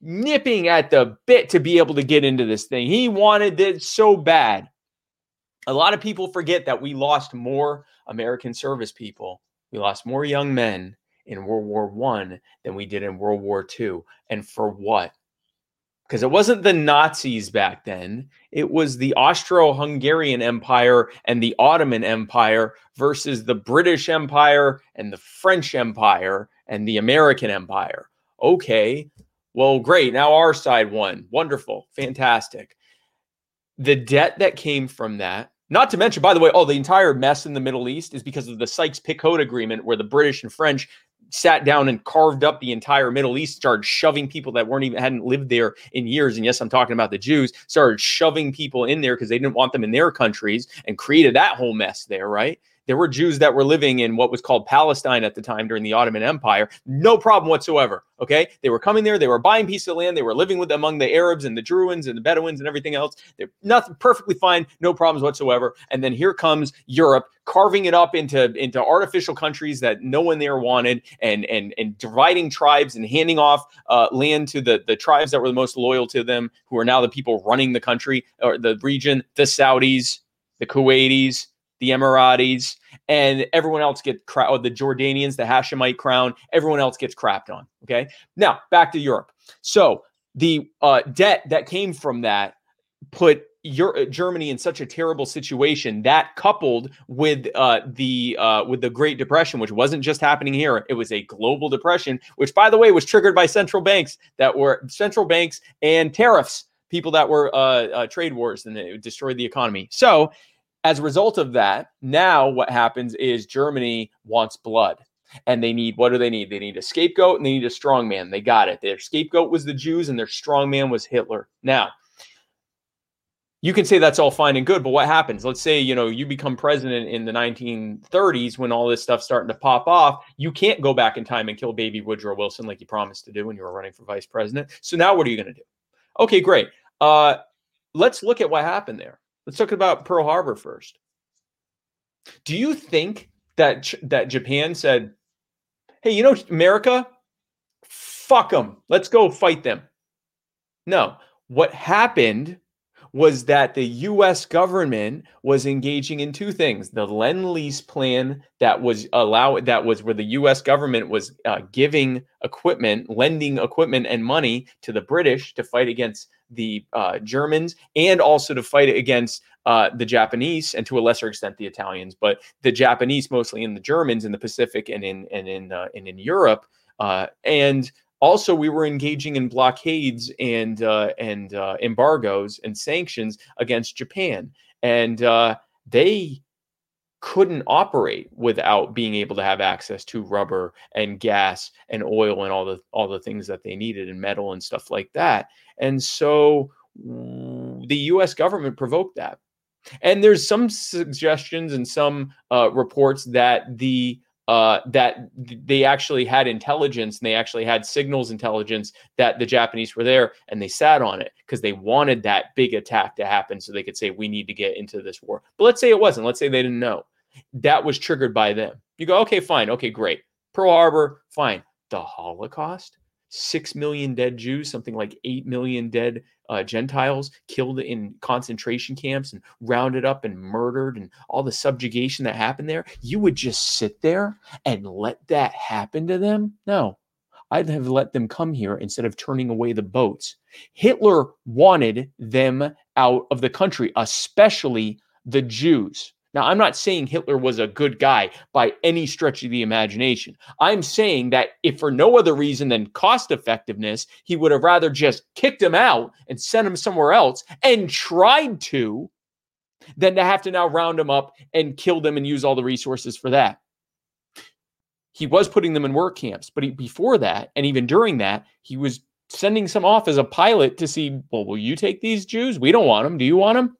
S6: nipping at the bit to be able to get into this thing. He wanted it so bad. A lot of people forget that we lost more American service people. We lost more young men in World War One than we did in World War Two. And for what? Because it wasn't the Nazis back then. It was the Austro Hungarian Empire and the Ottoman Empire versus the British Empire and the French Empire and the American Empire. Okay, well, great. Now our side won. Wonderful. Fantastic. The debt that came from that not to mention, by the way, oh, the entire mess in the Middle East is because of the Sykes-Picot Agreement, where the British and French sat down and carved up the entire Middle East, started shoving people that weren't even hadn't lived there in years. And yes, I'm talking about the Jews, started shoving people in there because they didn't want them in their countries and created that whole mess there, right? There were Jews that were living in what was called Palestine at the time during the Ottoman Empire. No problem whatsoever. Okay. They were coming there. They were buying pieces of land. They were living with among the Arabs and the Druze and the Bedouins and everything else. They're nothing perfectly fine. No problems whatsoever. And then here comes Europe carving it up into, into artificial countries that no one there wanted and, and, and dividing tribes and handing off uh, land to the, the tribes that were the most loyal to them, who are now the people running the country or the region, the Saudis, the Kuwaitis, the Emiratis, and everyone else get cra- the Jordanians, the Hashemite crown, everyone else gets crapped on. Okay. Now back to Europe. So the uh, debt that came from that put uh, Germany in such a terrible situation. That coupled with uh, the uh, with the Great Depression, which wasn't just happening here, it was a global depression, which by the way was triggered by central banks that were central banks and tariffs, people that were uh, uh, trade wars, and it destroyed the economy. So as a result of that, now what happens is Germany wants blood. And they need what do they need? They need a scapegoat and they need a strongman. They got it. Their scapegoat was the Jews and their strongman was Hitler. Now, you can say that's all fine and good, but what happens? Let's say, you know, you become president in the 1930s when all this stuff's starting to pop off. You can't go back in time and kill baby Woodrow Wilson like you promised to do when you were running for vice president. So now what are you going to do? Okay, great. Uh, let's look at what happened there. Let's talk about Pearl Harbor first. Do you think that that Japan said, "Hey, you know America, fuck them. Let's go fight them." No. What happened was that the US government was engaging in two things. The Lend-Lease plan that was allow that was where the US government was uh, giving equipment, lending equipment and money to the British to fight against the uh, Germans and also to fight against uh, the Japanese and to a lesser extent the Italians, but the Japanese mostly in the Germans in the Pacific and in and in uh, and in Europe. Uh, and also we were engaging in blockades and uh, and uh, embargoes and sanctions against Japan, and they couldn't operate without being able to have access to rubber and gas and oil and all the all the things that they needed and metal and stuff like that. And so the U.S. government provoked that. And there's some suggestions and some uh, reports that the uh, that they actually had intelligence and they actually had signals intelligence that the Japanese were there and they sat on it because they wanted that big attack to happen so they could say, we need to get into this war. But let's say it wasn't. Let's say they didn't know. That was triggered by them. You go, okay, fine. Okay, great. Pearl Harbor, fine. The Holocaust, six million dead Jews, something like eight million dead uh, Gentiles killed in concentration camps and rounded up and murdered and all the subjugation that happened there, you would just sit there and let that happen to them? No. I'd have let them come here instead of turning away the boats. Hitler wanted them out of the country, especially the Jews. Now, I'm not saying Hitler was a good guy by any stretch of the imagination. I'm saying that if for no other reason than cost effectiveness, he would have rather just kicked him out and sent him somewhere else and tried to than to have to now round him up and kill them and use all the resources for that. He was putting them in work camps, but he, before that, and even during that, he was sending some off as a pilot to see, well, will you take these Jews? We don't want them. Do you want them?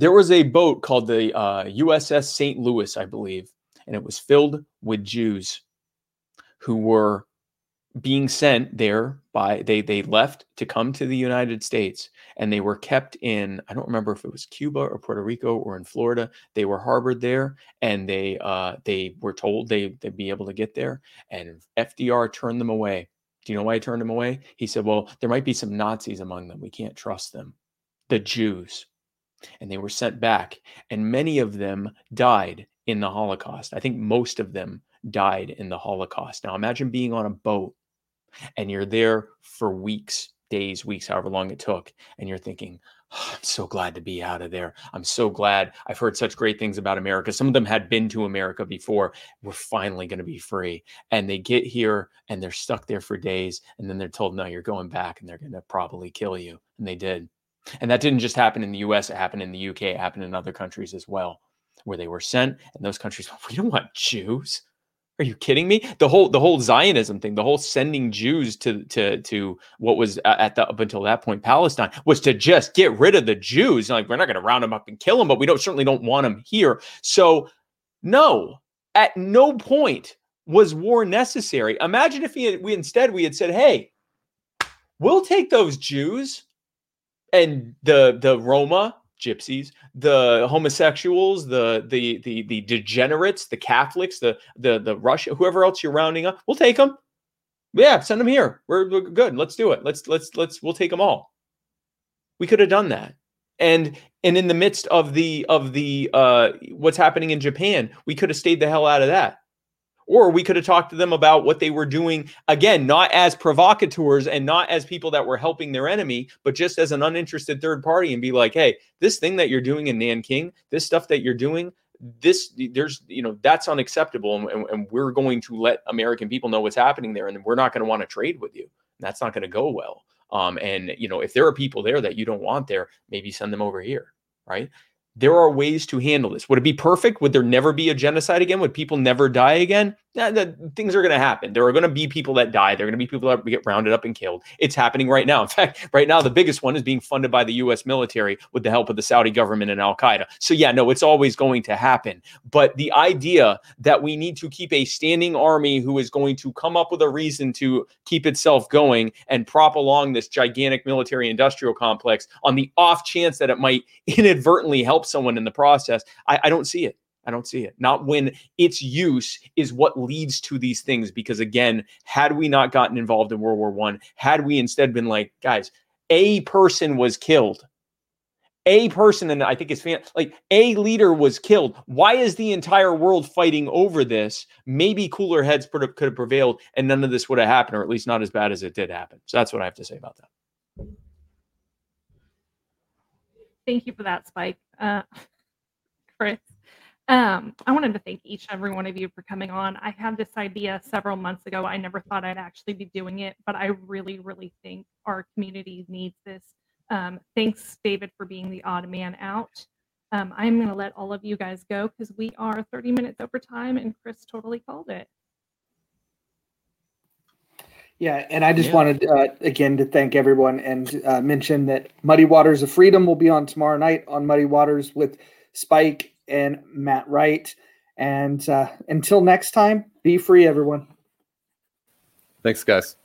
S6: There was a boat called the uh, USS St. Louis, I believe, and it was filled with Jews who were being sent there by they they left to come to the United States and they were kept in I don't remember if it was Cuba or Puerto Rico or in Florida. They were harbored there and they uh they were told they they'd be able to get there and FDR turned them away. Do you know why he turned them away? He said well there might be some Nazis among them. We can't trust them. The Jews and they were sent back. And many of them died in the Holocaust. I think most of them died in the Holocaust. Now imagine being on a boat and you're there for weeks, days, weeks, however long it took, and you're thinking, oh, I'm so glad to be out of there. I'm so glad. I've heard such great things about America. Some of them had been to America before. We're finally going to be free. And they get here and they're stuck there for days. And then they're told, no, you're going back and they're going to probably kill you. And they did. And that didn't just happen in the US, it happened in the UK, it happened in other countries as well, where they were sent. And those countries, we don't want Jews. Are you kidding me? The whole the whole Zionism thing, the whole sending Jews to to to what was at the up until that point Palestine was to just get rid of the Jews. Like we're not going to round them up and kill them, but we don't certainly don't want them here. So no, at no point was war necessary. Imagine if we, we instead we had said, "Hey, we'll take those Jews and the the Roma gypsies, the homosexuals, the the the the degenerates, the Catholics, the the the Russia, whoever else you're rounding up, we'll take them. Yeah, send them here. We're, we're good. Let's do it. Let's let's let's we'll take them all. We could have done that. And and in the midst of the of the uh what's happening in Japan, we could have stayed the hell out of that. Or we could have talked to them about what they were doing, again, not as provocateurs and not as people that were helping their enemy, but just as an uninterested third party and be like, hey, this thing that you're doing in Nanking, this stuff that you're doing, this there's you know that's unacceptable and, and, we're going to let american people know what's happening there and we're not going to want to trade with you. That's not going to go well. Um, and you know if there are people there that you don't want there maybe send them over here right there are ways to handle this. Would it be perfect? Would there never be a genocide again? Would people never die again? Yeah, the, things are going to happen. There are going to be people that die. There are going to be people that get rounded up and killed. It's happening right now. In fact, right now, the biggest one is being funded by the U.S. military with the help of the Saudi government and Al Qaeda. So, yeah, no, it's always going to happen. But the idea that we need to keep a standing army who is going to come up with a reason to keep itself going and prop along this gigantic military industrial complex on the off chance that it might inadvertently help someone in the process, I, I don't see it. I don't see it. Not when its use is what leads to these things. Because again, had we not gotten involved in World War One, had we instead been like, guys, a person was killed, a person, and I think it's fan- like a leader was killed. Why is the entire world fighting over this? Maybe cooler heads could have, could have prevailed, and none of this would have happened, or at least not as bad as it did happen. So that's what I have to say about that.
S2: Thank you for that, Spike. Uh, Chris. Um, I wanted to thank each and every one of you for coming on. I had this idea several months ago. I never thought I'd actually be doing it, but I really, really think our community needs this. Um, thanks, David, for being the odd man out. Um, I'm going to let all of you guys go because we are 30 minutes over time and Chris totally called it.
S1: Yeah, and I just
S6: Yeah.
S1: wanted uh, again to thank everyone and uh, mention that Muddy Waters of Freedom will be on tomorrow night on Muddy Waters with Spike and Matt Wright. And uh, until next time, be free, everyone.
S4: Thanks, guys.